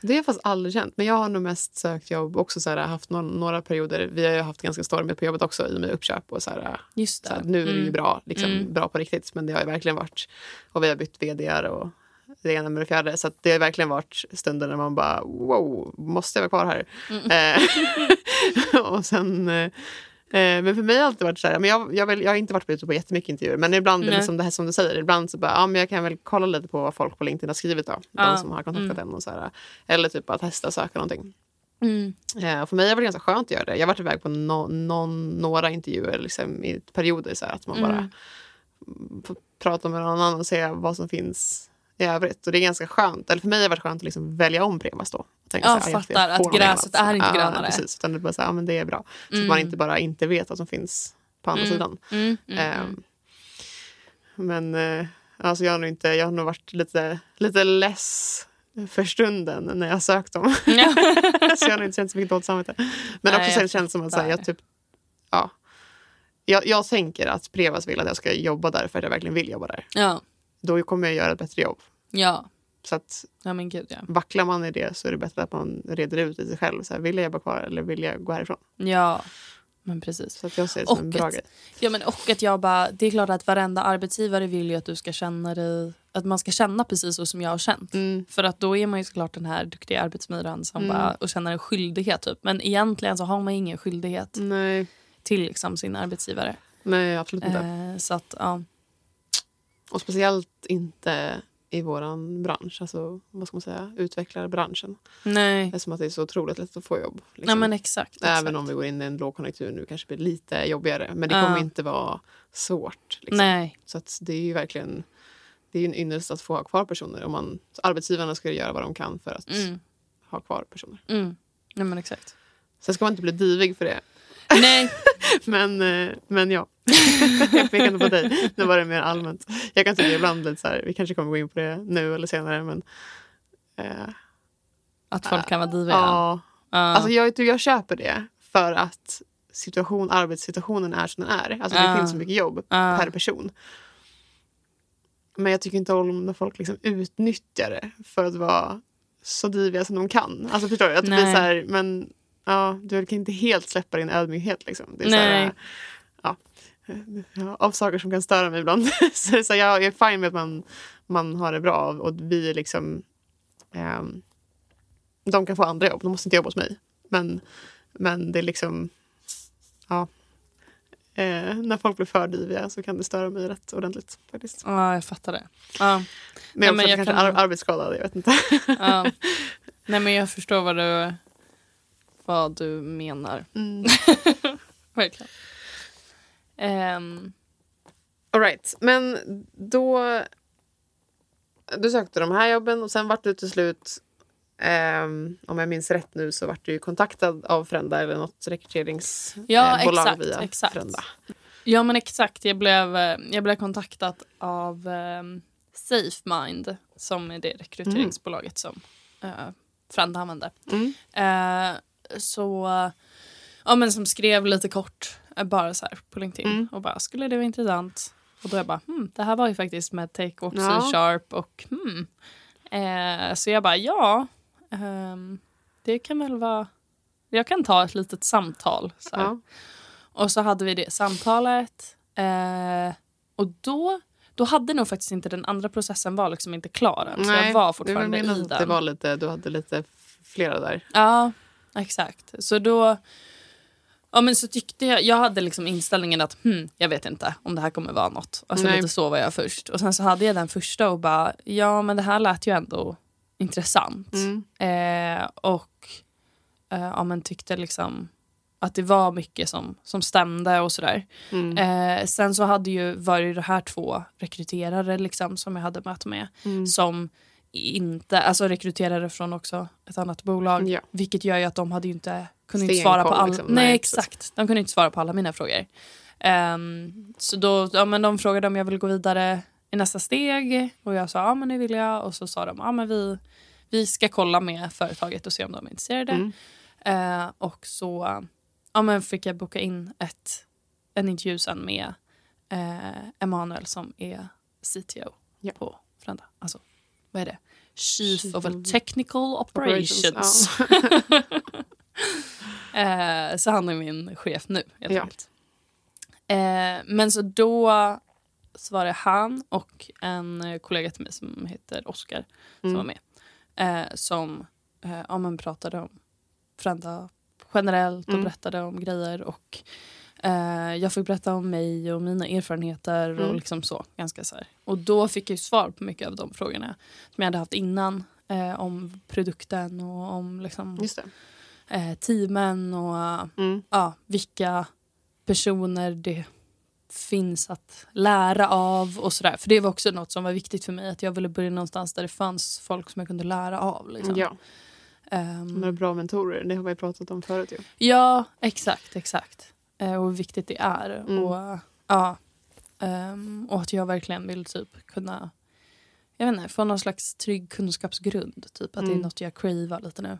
Speaker 2: Det har jag fast aldrig känt. Men jag har nog mest sökt jobb också så här, haft någon, några perioder. Vi har ju haft ganska stormigt på jobbet också i och med uppköp. Och så här,
Speaker 1: Just
Speaker 2: så här, nu är det ju mm. bra, liksom, mm. bra på riktigt. Men det har ju verkligen varit. Och vi har bytt vd och det ena med det fjärde. Så det har verkligen varit stunder när man bara wow, måste jag vara kvar här? Mm. Eh, [laughs] och sen, eh, men för mig har det alltid varit så här, men jag, jag, vill, jag har inte varit ute på jättemycket intervjuer men ibland är liksom det här som du säger, ibland så bara, ja, men jag kan väl kolla lite på vad folk på LinkedIn har skrivit då, ja. de som har kontaktat mm. en och så här, eller typ att testa söka någonting. Mm. Eh, för mig har det varit ganska skönt att göra det. Jag har varit iväg på no, non, några intervjuer liksom, i perioder så här, att man mm. bara får prata med någon annan och se vad som finns i övrigt. Och det är ganska skönt. Eller för mig har det varit skönt att liksom välja om Prevas då.
Speaker 1: Tänka ja, så här, fattar. Att gräset är inte grönare.
Speaker 2: Ja, precis. Utan det bara så här, ja, men det är bra. Så mm. att man inte bara inte vet vad som finns på andra mm. sidan. Um, men uh, alltså jag, har nog inte, jag har nog varit lite, lite less för stunden när jag sökt dem. Ja. [laughs] så jag har inte känt så mycket dåligt samvete. Men Nej, också känns som att här, jag typ... Ja, jag, jag tänker att Prevas vill att jag ska jobba där för att jag verkligen vill jobba där.
Speaker 1: Ja
Speaker 2: då kommer jag göra ett bättre jobb.
Speaker 1: Ja.
Speaker 2: Så att
Speaker 1: ja, men gud, ja.
Speaker 2: vacklar man i det så är det bättre att man reder ut i sig själv. Så här, vill jag jobba kvar eller vill jag gå härifrån?
Speaker 1: Ja, men precis.
Speaker 2: Så att jag ser det som
Speaker 1: Och
Speaker 2: en bra
Speaker 1: ett-
Speaker 2: grej.
Speaker 1: Ja, men och att jag bara, det är klart att varenda arbetsgivare vill ju att du ska känna dig, att man ska känna precis så som jag har känt.
Speaker 2: Mm.
Speaker 1: För att då är man ju såklart den här duktiga arbetsmyrran som
Speaker 2: Mm.
Speaker 1: bara, och känner en skyldighet. Typ. Men egentligen så har man ingen skyldighet
Speaker 2: Nej.
Speaker 1: till liksom, sin arbetsgivare.
Speaker 2: Nej, absolut inte.
Speaker 1: Eh, så att, ja.
Speaker 2: Och speciellt inte i vår bransch. Alltså, vad ska man säga? Utvecklarbranschen.
Speaker 1: Nej.
Speaker 2: Eftersom att det är så otroligt lätt att få jobb. Liksom.
Speaker 1: men exakt. exakt.
Speaker 2: Även om vi går in i en lågkonjunktur nu kanske blir lite jobbigare. Men det
Speaker 1: Ja.
Speaker 2: kommer inte vara svårt. Liksom.
Speaker 1: Nej.
Speaker 2: Så att det är ju verkligen det är en ynnest att få ha kvar personer. Om man, arbetsgivarna ska göra vad de kan för att
Speaker 1: Mm.
Speaker 2: ha kvar personer.
Speaker 1: Mm. Nej men exakt.
Speaker 2: Sen ska man inte bli divig för det.
Speaker 1: Nej. [laughs]
Speaker 2: Men, eh, men ja, [laughs] jag pekar inte på dig. Nu var det mer allmänt. Jag kan tycka ibland lite så här, vi kanske kommer gå in på det nu eller senare. Men, eh,
Speaker 1: Att folk kan vara diviga.
Speaker 2: ja,
Speaker 1: Ja.
Speaker 2: alltså jag, jag köper det för att situation, arbetssituationen är som den är. Alltså det
Speaker 1: Ja.
Speaker 2: finns så mycket jobb
Speaker 1: Ja.
Speaker 2: per person. Men jag tycker inte om när folk liksom utnyttjar det för att vara så diviga som de kan. Alltså förstår du? Att det blir så här, men ja, du kan inte helt släppa din ödmjukhet. Liksom. Det är så här,
Speaker 1: Nej.
Speaker 2: ja, av saker som kan störa mig ibland. [laughs] så så jag är fine med att man, man har det bra och vi är liksom... ehm, de kan få andra jobb, de måste inte jobba hos mig. Men, men det är liksom... Ja. Eh, när folk blir för diviga så kan det störa mig rätt ordentligt. faktiskt.
Speaker 1: Ja, jag fattar det. Ja.
Speaker 2: Men jag är
Speaker 1: men jag
Speaker 2: kanske
Speaker 1: kan-
Speaker 2: ar- arbetsskadad, jag vet inte.
Speaker 1: Ja. [laughs] Nej men jag förstår vad du, vad du menar.
Speaker 2: Mm. [laughs]
Speaker 1: Verkligen. Ehm,
Speaker 2: All right. Men då... Du sökte de här jobben och sen vart du till slut... ehm, om jag minns rätt nu så vart du kontaktad av Frenda eller något rekryteringsbolag
Speaker 1: Ja,
Speaker 2: eh,
Speaker 1: exakt,
Speaker 2: via
Speaker 1: exakt.
Speaker 2: Frenda.
Speaker 1: ja men exakt, jag blev, eh, jag blev kontaktad av um, SafeMind som är det rekryteringsbolaget som uh, Franda använde.
Speaker 2: Mm.
Speaker 1: Eh, så, ja men som skrev lite kort, eh, bara så här på LinkedIn
Speaker 2: Mm.
Speaker 1: och bara skulle det vara intressant? Och då jag bara, hmm, det här var ju faktiskt med Take och
Speaker 2: Ja.
Speaker 1: C-sharp och hmm. Eh, så jag bara, ja, ehm, det kan väl vara, jag kan ta ett litet samtal. Så.
Speaker 2: Ja.
Speaker 1: Och så hade vi det samtalet. Eh, och då, då hade nog faktiskt inte den andra processen var liksom inte klar än. Så jag var fortfarande i den.
Speaker 2: Det var lite, du hade lite flera där.
Speaker 1: Ja, exakt. Så då... Ja, men så tyckte jag, jag hade liksom inställningen att hmm, jag vet inte om det här kommer vara något. Alltså
Speaker 2: Nej.
Speaker 1: lite så var jag först. Och sen så hade jag den första och bara, ja men det här lät ju ändå intressant.
Speaker 2: Mm.
Speaker 1: Eh, och eh, ja, men tyckte liksom att det var mycket som, som stämde och sådär.
Speaker 2: Mm.
Speaker 1: Eh, sen så hade ju varit det här två rekryterare liksom, som jag hade möte med
Speaker 2: Mm.
Speaker 1: som inte, alltså rekryterare från också ett annat bolag.
Speaker 2: Ja.
Speaker 1: Vilket gör ju att de hade inte, kunde inte svara på alla.
Speaker 2: liksom.
Speaker 1: Nej,
Speaker 2: Nej,
Speaker 1: exakt. De kunde inte svara på alla mina frågor. Ehm, så då, ja, men de frågade om jag ville gå vidare i nästa steg och jag sa ja men det vill jag och så sa de ja men vi, vi ska kolla med företaget och se om de är intresserade.
Speaker 2: Mm.
Speaker 1: Eh, och så ja, men fick jag boka in ett, en intervju sen med eh, Emanuel som är CTO
Speaker 2: Ja.
Speaker 1: på Frenda. Alltså, vad är det? Chief,
Speaker 2: Chief
Speaker 1: of Technical Operations. [laughs] eh, så han är min chef nu helt
Speaker 2: Ja.
Speaker 1: enkelt. Eh, men så då så var det han och en kollega till mig som heter Oskar som
Speaker 2: Mm.
Speaker 1: var med. Eh, som ja, men pratade om Frenda generellt och
Speaker 2: Mm.
Speaker 1: berättade om grejer. Och eh, Jag fick berätta om mig och mina erfarenheter. och
Speaker 2: Mm.
Speaker 1: liksom så, ganska så här. Och då fick jag svar på mycket av de frågorna som jag hade haft innan. Eh, om produkten och om liksom, eh, teamen och
Speaker 2: Mm.
Speaker 1: ja, vilka personer det finns att lära av och sådär. För det var också något som var viktigt för mig. Att jag ville börja någonstans där det fanns folk som jag kunde lära av. Liksom.
Speaker 2: Ja,
Speaker 1: Ehm,
Speaker 2: de är bra mentorer. Det har vi pratat om förut. Ju.
Speaker 1: ja, exakt, exakt. Eh, och hur viktigt det är.
Speaker 2: Mm.
Speaker 1: Och, ja, ehm, och att jag verkligen vill typ kunna jag vet inte, få någon slags trygg kunskapsgrund. Typ att det är
Speaker 2: Mm.
Speaker 1: något jag cravar lite nu.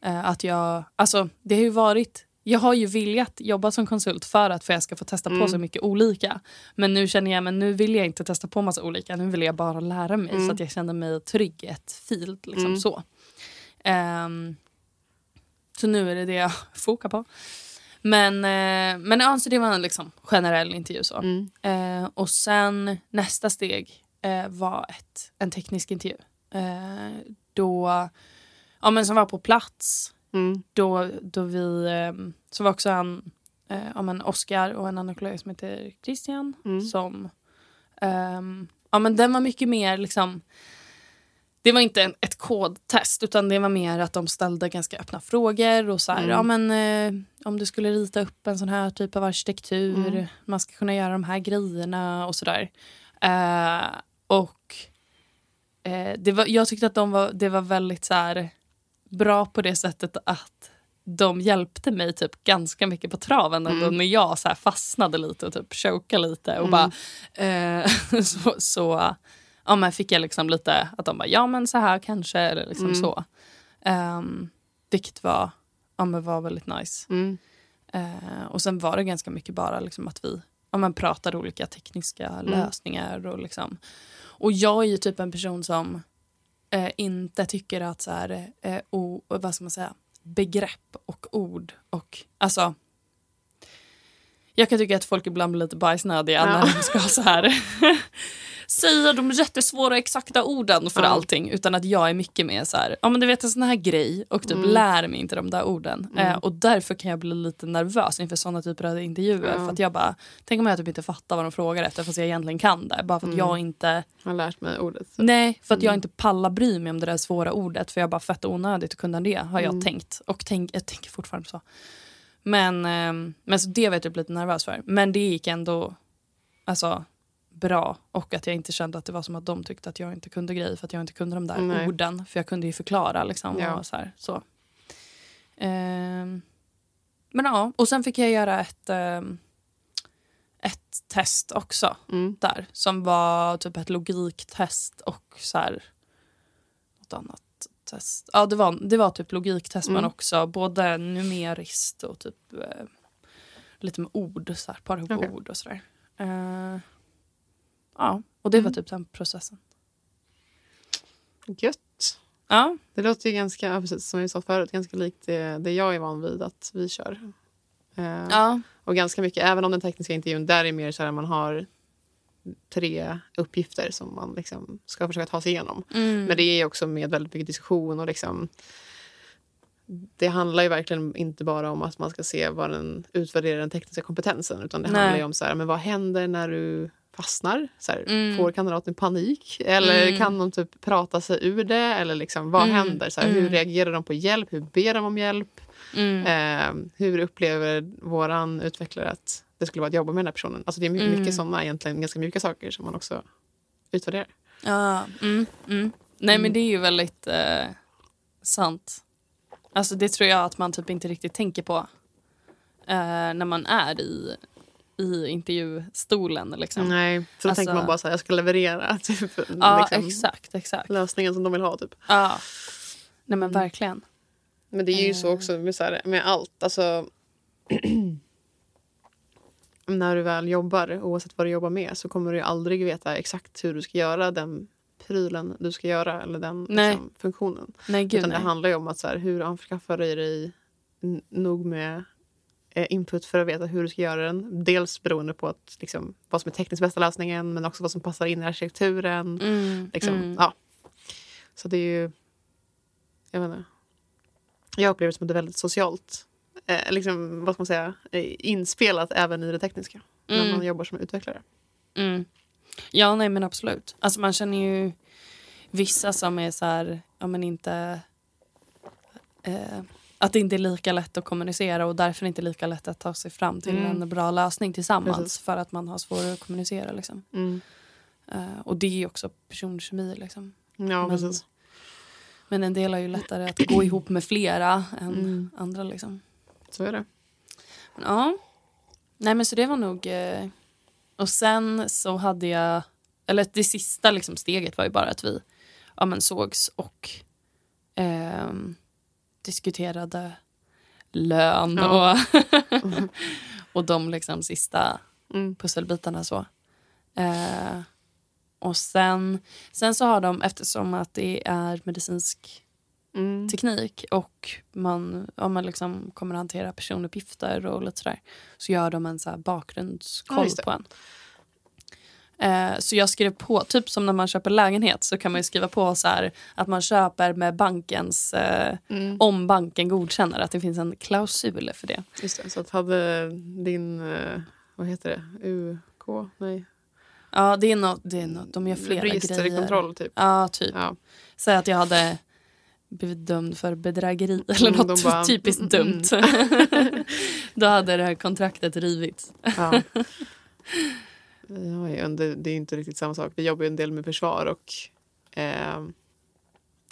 Speaker 1: Eh, att jag, alltså, det har ju varit jag har ju viljat jobba som konsult för att för jag ska få testa på mm. så mycket olika. Men nu känner jag men nu vill jag inte testa på massa olika. Nu vill jag bara lära mig mm. så att jag känner mig trygg i ett field. Liksom, mm. så. Um, så nu är det det jag [laughs] fokar på. Men, eh, men ja, så det var en liksom generell intervju. så. Mm. Eh, och sen nästa steg eh, var ett, en teknisk intervju. Eh, då, ja, men som var på plats. Mm. Då, då vi, eh, så var också en, eh, ja, men Oscar och en annan kollega som heter Christian. Mm. Som, ja men den var mycket mer liksom det var inte en, ett kodtest utan det var mer att de ställde ganska öppna frågor. och så här, mm. ja, men, eh, Om du skulle rita upp en sån här typ av arkitektur, mm. man ska kunna göra de här grejerna och sådär. Eh, och eh, det var, jag tyckte att de var, det var väldigt så här, bra på det sättet att de hjälpte mig typ ganska mycket på traven mm. när jag så fastnade lite och typ chokade lite. och bara eh, [laughs] så, så ja, men fick jag liksom lite att de bara, ja men så här kanske, eller liksom mm. så. Um, vilket var, ja, men var väldigt nice. Mm. Uh, och sen var det ganska mycket bara liksom att vi ja, men pratade olika tekniska mm. lösningar. Och, liksom. och jag är ju typ en person som uh, inte tycker att så här, uh, o, vad ska man säga, begrepp och ord och alltså jag kan tycka att folk ibland blir lite bajsnödiga ja. när de ska så här [laughs] [laughs] säga de jättesvåra exakta orden för ja. allting. Utan att jag är mycket mer så här, ja men du vet en sån här grej och typ mm. lär mig inte de där orden. Mm. Eh, och därför kan jag bli lite nervös inför såna typer av intervjuer. Ja. För att jag bara, tänk om jag typ inte fattar vad de frågar efter fast jag egentligen kan det. Bara för att mm. jag inte...
Speaker 2: Har lärt mig ordet.
Speaker 1: Så. Nej, för att jag mm. inte pallar bry mig om det där svåra ordet. För jag bara fett onödigt att kunna det har jag mm. tänkt. Och tänk, jag tänker fortfarande så. Men, eh, men så det var jag typ lite nervös för. Men det gick ändå alltså, bra. Och att jag inte kände att det var som att de tyckte att jag inte kunde grejer för att jag inte kunde de där Nej. orden. För jag kunde ju förklara liksom. Ja. Och så, här, så. Eh, men ja, och sen fick jag göra ett, eh, ett test också mm. där. Som var typ ett logiktest och så här, något annat test. Ja, det var, det var typ logiktest mm. men också både numeriskt och typ eh, lite med ord, så här, par ihop okay. ord och sådär. Eh, ja, och det var typ den processen.
Speaker 2: Gött. Ja. Det låter ju ganska, precis som vi sa förut, ganska likt det, det jag är van vid att vi kör. Eh, ja. Och ganska mycket, även om den tekniska intervjun där är mer så här man har tre uppgifter som man liksom ska försöka ta sig igenom. Mm. Men det är också med väldigt mycket diskussion och liksom det handlar ju verkligen inte bara om att man ska se vad den utvärderar den tekniska kompetensen utan det Nej. handlar ju om så här, men vad händer när du fastnar? Så här, mm. Får kandidaten panik? Eller mm. kan de typ prata sig ur det? Eller liksom, vad mm. händer? Så här, hur mm. reagerar de på hjälp? Hur ber de om hjälp? Eh, hur upplever våran utvecklare att det skulle vara att jobba med den här personen? Alltså det är mycket, mm. mycket sådana egentligen ganska mjuka saker som man också utvärderar.
Speaker 1: Ja, mm. Nej men det är ju väldigt eh, sant. Alltså det tror jag att man typ inte riktigt tänker på eh, när man är i i intervjustolen. Liksom.
Speaker 2: Nej, för då alltså, tänker man bara så här, jag ska leverera [laughs] typ,
Speaker 1: ja, liksom, exakt, exakt.
Speaker 2: lösningen som de vill ha. Typ.
Speaker 1: Ja, Nej, men verkligen.
Speaker 2: Men det är ju så eh. också med, så här, med allt. Alltså, [clears throat] när du väl jobbar, oavsett vad du jobbar med, så kommer du aldrig veta exakt hur du ska göra den prylen du ska göra eller den liksom, funktionen.
Speaker 1: Nej, gud,
Speaker 2: Utan
Speaker 1: nej.
Speaker 2: det handlar ju om att så här, hur anskaffar du dig nog med input för att veta hur du ska göra den. Dels beroende på att, liksom, vad som är tekniskt bästa lösningen men också vad som passar in i arkitekturen. Mm, liksom, mm. Ja. Så det är ju... Jag vet inte. Jag upplever det som att det är väldigt socialt. Eh, liksom, vad ska man säga? Eh, inspelat även i det tekniska. Mm. När man jobbar som utvecklare.
Speaker 1: Mm. Ja, nej men absolut. Alltså man känner ju vissa som är så här, ja men inte... Eh, att det inte är lika lätt att kommunicera och därför inte lika lätt att ta sig fram till mm. en bra lösning tillsammans Precis. för att man har svårare att kommunicera. Liksom. Mm. Uh, och det är också personkemi. Liksom.
Speaker 2: Ja, men,
Speaker 1: men en del har ju lättare att gå ihop med flera än mm. andra. Liksom.
Speaker 2: Så är det.
Speaker 1: Ja. Nej men så det var nog... Uh, och sen så hade jag... Eller det sista liksom, steget var ju bara att vi ja, men sågs och... Um, diskuterade lön och, [laughs] och de liksom sista mm. pusselbitarna. så. Eh, och sen, sen så har de, eftersom att det är medicinsk mm. teknik och man, om man liksom kommer att hantera personuppgifter och lite sådär så gör de en så här bakgrundskoll ja, på en. Eh, så jag skrev på, typ som när man köper lägenhet så kan man skriva på så här, att man köper med bankens, eh, mm. om banken godkänner att det finns en klausul för det.
Speaker 2: Just det, så att hade din, eh, vad heter det, UK? Nej.
Speaker 1: Ja, det är något, det är något de gör flera
Speaker 2: Registerkontroll,
Speaker 1: grejer.
Speaker 2: kontroll typ.
Speaker 1: Ja, typ. Ja. Säg att jag hade blivit dömd för bedrägeri eller mm, något bara, [laughs] typiskt mm, dumt. Mm. [laughs] [laughs] Då hade det här kontraktet rivits. Ja.
Speaker 2: Ja, det är inte riktigt samma sak. Vi jobbar en del med försvar och eh,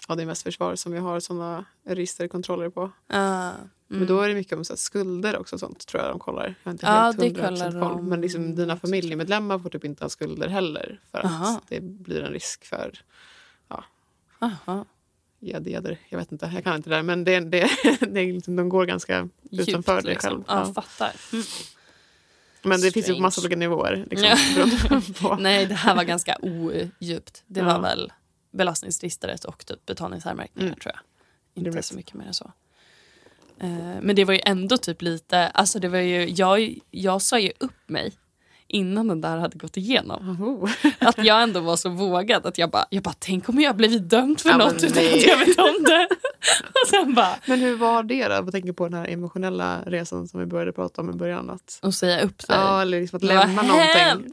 Speaker 2: ja, det är mest försvar som vi har såna registerkontroller på. Uh, mm. Men då är det mycket om så skulder också sånt tror jag de kollar. Jag har inte
Speaker 1: ja, det kollar koll.
Speaker 2: Men liksom, dina familjemedlemmar får typ inte ha skulder heller för att Aha. det blir en risk för ja, Aha. Jeder, jag vet inte, jag kan inte det där. Men det, det, [laughs] det liksom, de går ganska Djupt, utanför liksom. det själv.
Speaker 1: Ja, ja. fattar. Mm.
Speaker 2: Men det finns ju massa olika nivåer.
Speaker 1: Liksom, [laughs] Nej, det här var ganska odjupt. Det var väl belastningsregistret och typ betalningsanmärkningar mm. tror jag. Inte så mycket mer än så. Uh, men det var ju ändå typ lite, alltså det var ju, jag, jag sa ju upp mig innan den där hade gått igenom. Oh. [laughs] Att jag ändå var så vågad att jag bara, jag bara tänk om jag blivit dömd för ja, något utan att jag vet om det. [laughs] Och sen bara,
Speaker 2: men hur var det då? Jag tänker på den här emotionella resan som vi började prata om i början. Att,
Speaker 1: och säga upp sig?
Speaker 2: Ja, eller liksom att lämna någonting. [laughs]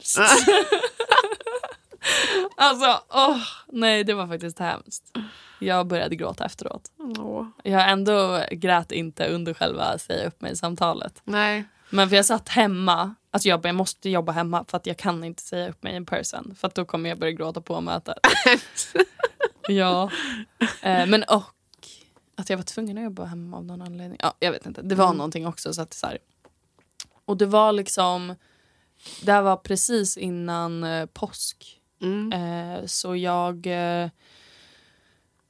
Speaker 1: alltså, åh, nej det var faktiskt hemskt. Jag började gråta efteråt. Oh. Jag ändå grät inte under själva säga upp mig-samtalet.
Speaker 2: Nej.
Speaker 1: Men för jag satt hemma, alltså jag, jag måste jobba hemma för att jag kan inte säga upp mig in person. För att då kommer jag börja gråta på mötet. [laughs] ja. Eh, men och att jag var tvungen att jobba hemma av någon anledning. Ja, jag vet inte. Det var mm. någonting också. Så att så här. Och det var liksom, det här var precis innan eh, påsk. Mm. Eh, så jag, eh,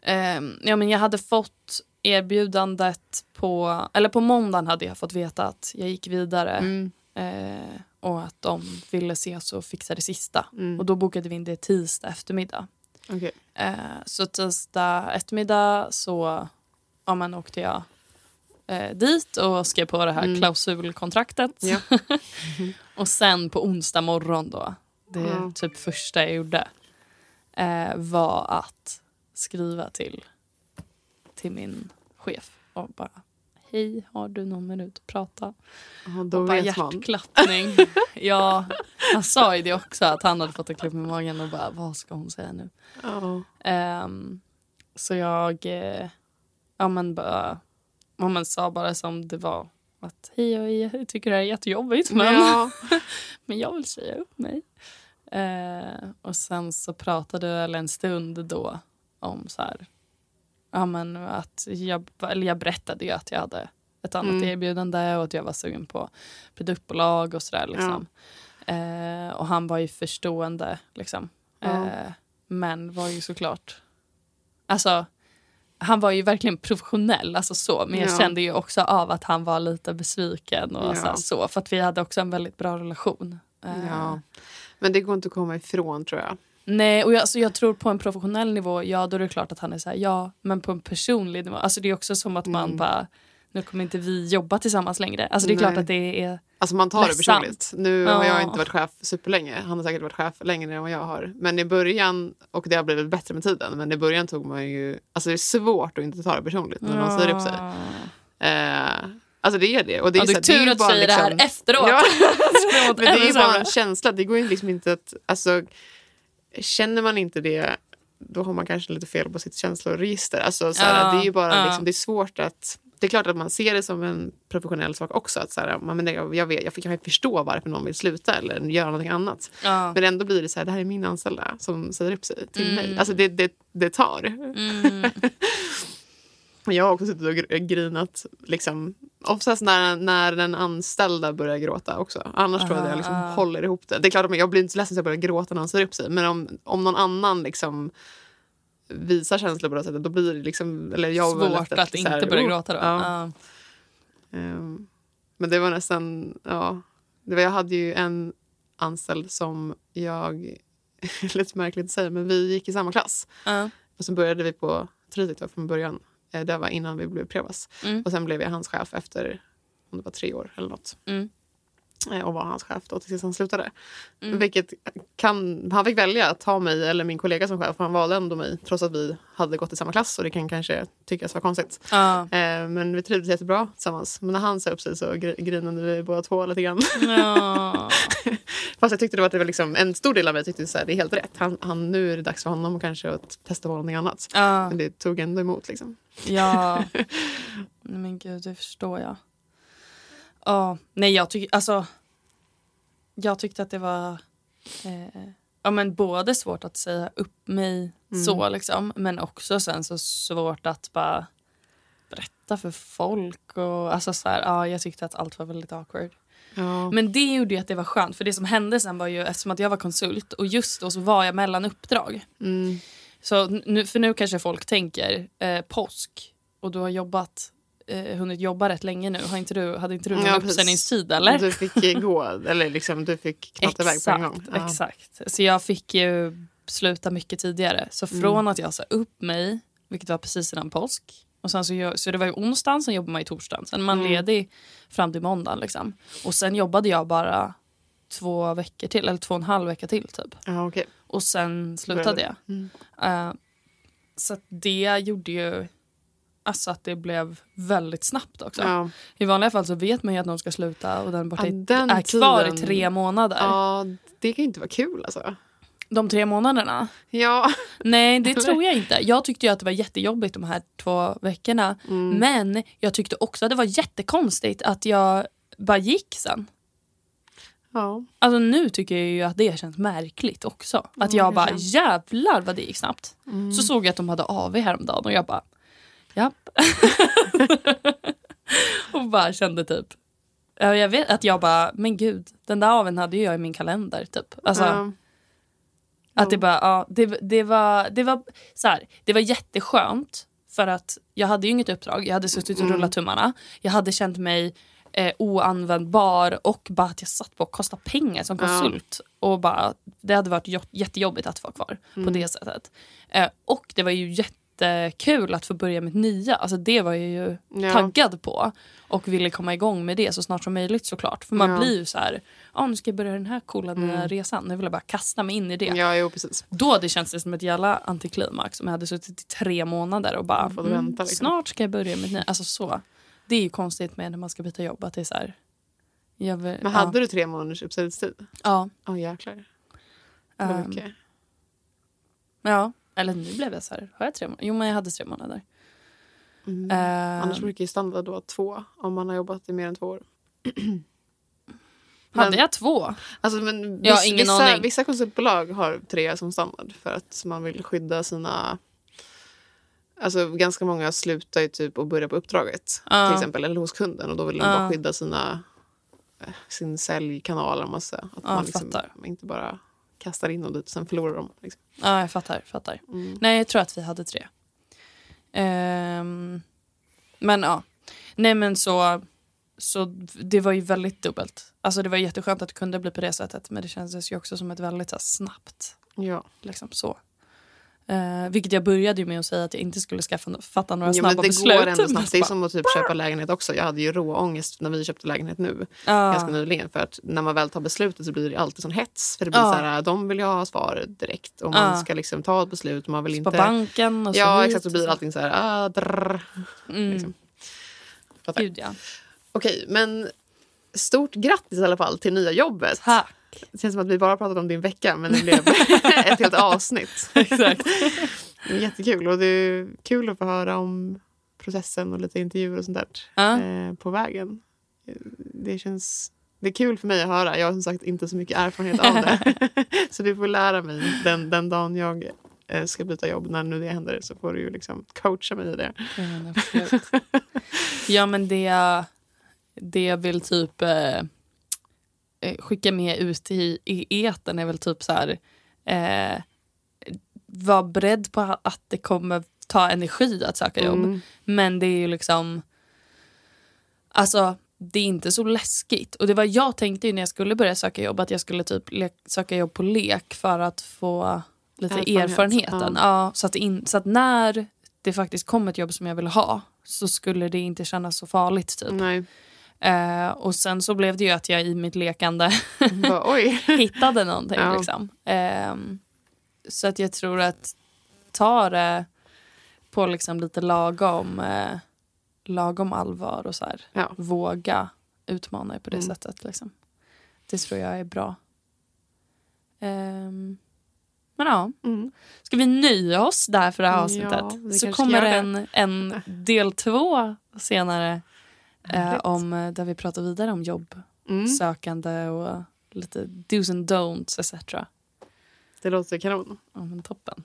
Speaker 1: eh, ja men jag hade fått erbjudandet på, eller på måndagen hade jag fått veta att jag gick vidare. Mm. Eh, och att de ville ses och fixa det sista. Mm. Och då bokade vi in det tisdag eftermiddag.
Speaker 2: Okay.
Speaker 1: Eh, så tisdag eftermiddag så ja, men åkte jag eh, dit och skrev på det här mm. klausulkontraktet. Ja. [laughs] och sen på onsdag morgon då, det mm. typ första jag gjorde eh, var att skriva till till min chef och bara Hej, har du någon minut att prata?
Speaker 2: Oh, då och bara
Speaker 1: hjärtklappning. [laughs] ja, han sa ju det också att han hade fått en klubb i magen och bara vad ska hon säga nu? Oh. Um, så jag uh, ja, men bara, ja, men sa bara som det var att hej jag tycker det här är jättejobbigt men, ja. [laughs] men jag vill säga upp mig. Uh, och sen så pratade vi en stund då om så här ja, men att jag, eller jag berättade ju att jag hade ett annat mm. erbjudande och att jag var sugen på produktbolag och sådär. Liksom. Ja. Eh, och han var ju förstående. Liksom. Ja. Eh, men var ju såklart... Alltså, han var ju verkligen professionell, alltså så, men jag ja. kände ju också av att han var lite besviken. och så, så, För att vi hade också en väldigt bra relation.
Speaker 2: Eh. Men det går inte att komma ifrån tror jag.
Speaker 1: Nej, och jag, alltså jag tror på en professionell nivå, ja då är det klart att han är så här, ja. Men på en personlig nivå, alltså det är också som att man mm. bara, nu kommer inte vi jobba tillsammans längre. Alltså det är Nej. klart att det är
Speaker 2: Alltså man tar ledsamt. det personligt. Nu har jag inte varit chef superlänge. Han har säkert varit chef längre än vad jag har. Men i början, och det har blivit bättre med tiden, men i början tog man ju... Alltså det är svårt att inte ta det personligt när någon säger upp sig. Eh, Alltså det är det. Och det är,
Speaker 1: ja, så, tur det är att du säger liksom, det här liksom- efteråt. Ja. [laughs]
Speaker 2: det är bara en känsla. Det går ju liksom inte att... Alltså, Känner man inte det då har man kanske lite fel på sitt känsloregister. Alltså, såhär, ja, det är ju bara ja. liksom, det är svårt att... Det är klart att man ser det som en professionell sak också. Att såhär, man, jag, jag, vet, jag, jag kan förstå varför någon vill sluta eller göra någonting annat. Ja. Men ändå blir det så här, det här är min anställda som säger upp sig till mm. mig. Alltså det, det, det tar. Mm. [laughs] Jag har också suttit och grinat. Liksom, oftast när, när den anställda börjar gråta också. Annars uh, tror jag att jag liksom uh. håller ihop det. Det är klart att jag blir inte så ledsen att jag börjar gråta när han säger upp sig. Men om, om någon annan liksom visar känslor på det sättet då blir det liksom... Eller jag
Speaker 1: Svårt att, att inte börja oh, gråta då. Ja. Uh.
Speaker 2: Men det var nästan... Ja, det var, jag hade ju en anställd som jag... [laughs] lite märkligt att säga, men vi gick i samma klass.
Speaker 1: Uh.
Speaker 2: Och så började vi på Tridic från början. Eh, det var innan vi blev Prevas.
Speaker 1: Mm.
Speaker 2: Och sen blev jag hans chef efter om det var tre år eller nåt.
Speaker 1: Mm.
Speaker 2: Eh, och var hans chef då tills han slutade.
Speaker 1: Mm.
Speaker 2: Vilket kan, han fick välja att ta mig eller min kollega som chef. Han valde ändå mig trots att vi hade gått i samma klass. Och det kan kanske tyckas vara konstigt.
Speaker 1: Ja.
Speaker 2: Eh, men vi trivdes jättebra tillsammans. Men när han sa upp sig så gr- grinade vi båda två lite grann.
Speaker 1: Ja. [laughs]
Speaker 2: Fast jag tyckte det var, att det var liksom, en stor del av mig tyckte att det är helt rätt. Han, han, nu är det dags för honom kanske att testa på någonting annat.
Speaker 1: Ja.
Speaker 2: Men det tog ändå emot. Liksom.
Speaker 1: Ja. [laughs] Nej, men gud, det förstår jag. Ja, nej jag tycker alltså. Jag tyckte att det var eh, ja, men både svårt att säga upp mig
Speaker 2: Mm.
Speaker 1: så liksom, men också sen så svårt att bara berätta för folk och alltså så här, ja, jag tyckte att allt var väldigt awkward.
Speaker 2: Ja.
Speaker 1: Men det gjorde ju att det var skönt för det som hände sen var ju eftersom att jag var konsult och just då så var jag mellan uppdrag.
Speaker 2: Mm.
Speaker 1: Så nu, för nu kanske folk tänker eh, påsk och du har jobbat, eh, hunnit jobba rätt länge nu. Har inte du, hade inte du någon
Speaker 2: Ja,
Speaker 1: uppsägningstid eller?
Speaker 2: Du fick gå, eller liksom, du fick knatta iväg på en gång. Ja.
Speaker 1: exakt. Så jag fick ju sluta mycket tidigare. Så
Speaker 2: Mm.
Speaker 1: från att jag sa upp mig, vilket var precis innan påsk. Och sen så, jag, så det var ju onsdagen, sen jobbade man ju torsdagen. Sen man
Speaker 2: Mm.
Speaker 1: ledig fram till måndagen. Liksom. Och sen jobbade jag bara två veckor till, eller två och en halv vecka till typ.
Speaker 2: Ja, okej.
Speaker 1: Och sen slutade jag.
Speaker 2: Mm.
Speaker 1: Eh, så det gjorde ju alltså att det blev väldigt snabbt också.
Speaker 2: Ja.
Speaker 1: I vanliga fall så vet man ju att någon ska sluta och den, borta
Speaker 2: Ja,
Speaker 1: i-
Speaker 2: den
Speaker 1: är kvar i
Speaker 2: tiden-
Speaker 1: tre månader.
Speaker 2: ja, det kan ju inte vara kul alltså.
Speaker 1: De tre månaderna?
Speaker 2: Ja.
Speaker 1: Nej, det tror jag [laughs] inte. Jag tyckte ju att det var jättejobbigt de här två veckorna.
Speaker 2: Mm.
Speaker 1: Men jag tyckte också att det var jättekonstigt att jag bara gick sen.
Speaker 2: ja.
Speaker 1: Alltså nu tycker jag ju att det känns märkligt också. Att
Speaker 2: Ja,
Speaker 1: jag bara
Speaker 2: känns-
Speaker 1: jävlar vad det gick snabbt.
Speaker 2: Mm.
Speaker 1: Så såg jag att de hade AV häromdagen och jag bara japp. [laughs] och bara kände typ. Ja, jag vet att jag bara men gud den där AWn hade ju jag i min kalender typ. Alltså
Speaker 2: ja.
Speaker 1: att det bara ja det, det var det var så här, det var jätteskönt för att jag hade ju inget uppdrag. Jag hade suttit och
Speaker 2: Mm.
Speaker 1: rullat tummarna. Jag hade känt mig eh, oanvändbar och bara att jag satt på att kosta pengar som
Speaker 2: Ja.
Speaker 1: konsult. Och bara, det hade varit jo- jättejobbigt att vara kvar på
Speaker 2: Mm.
Speaker 1: det sättet. Eh, och det var ju jättekul att få börja med nya. Alltså det var jag ju
Speaker 2: Ja.
Speaker 1: taggad på. Och ville komma igång med det så snart som möjligt såklart. För man
Speaker 2: Ja.
Speaker 1: blir ju så här, ja nu ska jag börja den här coola
Speaker 2: Mm.
Speaker 1: resan. Nu vill jag bara kasta mig in i det.
Speaker 2: Ja, jo, precis.
Speaker 1: Då det känts det som ett jävla antiklimax om jag hade suttit i tre månader och bara mm,
Speaker 2: vänta, liksom.
Speaker 1: snart ska jag börja med nya. Alltså så. Det är ju konstigt med när man ska byta jobb att det är så här. Vill,
Speaker 2: Men hade du tre månaders uppsägningstid?
Speaker 1: ja,
Speaker 2: Ja, jäklar.
Speaker 1: ja,
Speaker 2: Det var
Speaker 1: ehm,
Speaker 2: mycket.
Speaker 1: ja. Eller nu blev jag så här. Har jag tre månader? Jo men jag hade tre månader.
Speaker 2: Mm.
Speaker 1: Ehm,
Speaker 2: Annars brukar ju standard då två om man har jobbat i mer än två år. [clears throat]
Speaker 1: hade
Speaker 2: men-
Speaker 1: jag två?
Speaker 2: Alltså, men
Speaker 1: Jag har
Speaker 2: viss-
Speaker 1: ingen
Speaker 2: vissa,
Speaker 1: aning.
Speaker 2: vissa konsultbolag har tre som standard för att man vill skydda sina... Alltså ganska många slutar ju typ och börjar på uppdraget
Speaker 1: Ja.
Speaker 2: till exempel eller hos kunden och då vill de
Speaker 1: Ja.
Speaker 2: bara skydda sina, eh, sin säljkanal om man säger. Att
Speaker 1: Ja,
Speaker 2: man liksom inte bara kastar in och dit och sen förlorar de. Liksom.
Speaker 1: Ja jag fattar. fattar.
Speaker 2: Mm.
Speaker 1: Nej jag tror att vi hade tre. Ehm, men ja. Nej men så, så det var ju väldigt dubbelt. Alltså det var jätteskönt att det kunde bli på det sättet men det kändes ju också som ett väldigt så här, snabbt
Speaker 2: Ja.
Speaker 1: liksom så. Eh, vilket jag började ju med att säga att jag inte skulle skaffa, fatta några snabba
Speaker 2: det
Speaker 1: beslut.
Speaker 2: går ändå snabbt.
Speaker 1: så [laughs]
Speaker 2: Det är som att typ köpa lägenhet också. Jag hade ju rå ångest när vi köpte lägenhet nu.
Speaker 1: ja,
Speaker 2: ganska nyligen. För att när man väl tar beslutet så blir det alltid sån hets. För det blir
Speaker 1: Ja.
Speaker 2: så här, de vill ju ha svar direkt. Och man
Speaker 1: Ja.
Speaker 2: ska liksom ta ett beslut. Och man vill
Speaker 1: på
Speaker 2: inte...
Speaker 1: banken och så
Speaker 2: Ja
Speaker 1: hit
Speaker 2: exakt, så blir
Speaker 1: så.
Speaker 2: allting så här... Ah, drrr.
Speaker 1: Mm.
Speaker 2: liksom.
Speaker 1: Gud ja.
Speaker 2: Okej, men stort grattis i alla fall till nya jobbet.
Speaker 1: Tack.
Speaker 2: Det känns som att vi bara pratat om din vecka men det blev [laughs] ett helt avsnitt.
Speaker 1: Exakt.
Speaker 2: Jättekul och det är kul att få höra om processen och lite intervjuer och sånt där
Speaker 1: Ja.
Speaker 2: eh, på vägen. Det känns det är kul för mig att höra. Jag har som sagt inte så mycket erfarenhet av det. [laughs] så du får lära mig den, den dagen jag eh, ska byta jobb, när nu det händer, så får du ju liksom coacha mig i det.
Speaker 1: Ja, men det, det jag vill typ eh, skicka med ut i, i etern är väl typ så här. Eh, var beredd på att det kommer ta energi att söka jobb.
Speaker 2: Mm.
Speaker 1: Men det är ju liksom Alltså det är inte så läskigt. Och det var jag tänkte när jag skulle börja söka jobb att jag skulle typ söka jobb på lek för att få lite Erfarenhet. erfarenheten. Ja. ja. så, att in, så att när det faktiskt kom ett jobb som jag ville ha så skulle det inte kännas så farligt. typ.
Speaker 2: Nej.
Speaker 1: Uh, och sen så blev det ju att jag i mitt lekande [laughs] [laughs] hittade någonting. Ja. Liksom. Uh, så att jag tror att ta det på liksom lite lagom, uh, lagom allvar och så här, ja. våga utmana på det mm. sättet. Liksom. Det tror jag är bra. Um, men ja, mm. ska vi nöja oss där för det här avsnittet? Ja, så kommer en, en del två senare eh, om, eh, där vi pratar vidare om jobbsökande mm. och lite dos and don'ts etc.
Speaker 2: Det låter kanon.
Speaker 1: Ja, men toppen.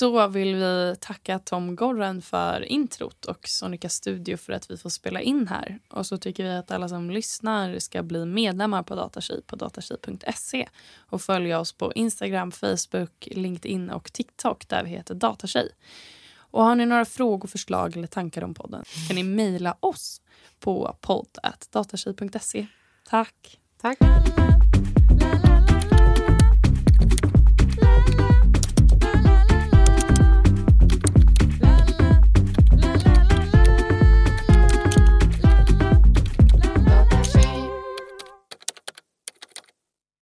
Speaker 1: Då vill vi tacka Tom Gorren för introt och Sonica Studio för att vi får spela in här. Och så tycker vi att alla som lyssnar ska bli medlemmar på Datatji på datatji.se och följa oss på Instagram, Facebook, LinkedIn och TikTok där vi heter Datatji. Och har ni några frågor, förslag eller tankar om podden kan ni mejla oss på podd.datatjej.se. Tack!
Speaker 2: Tack!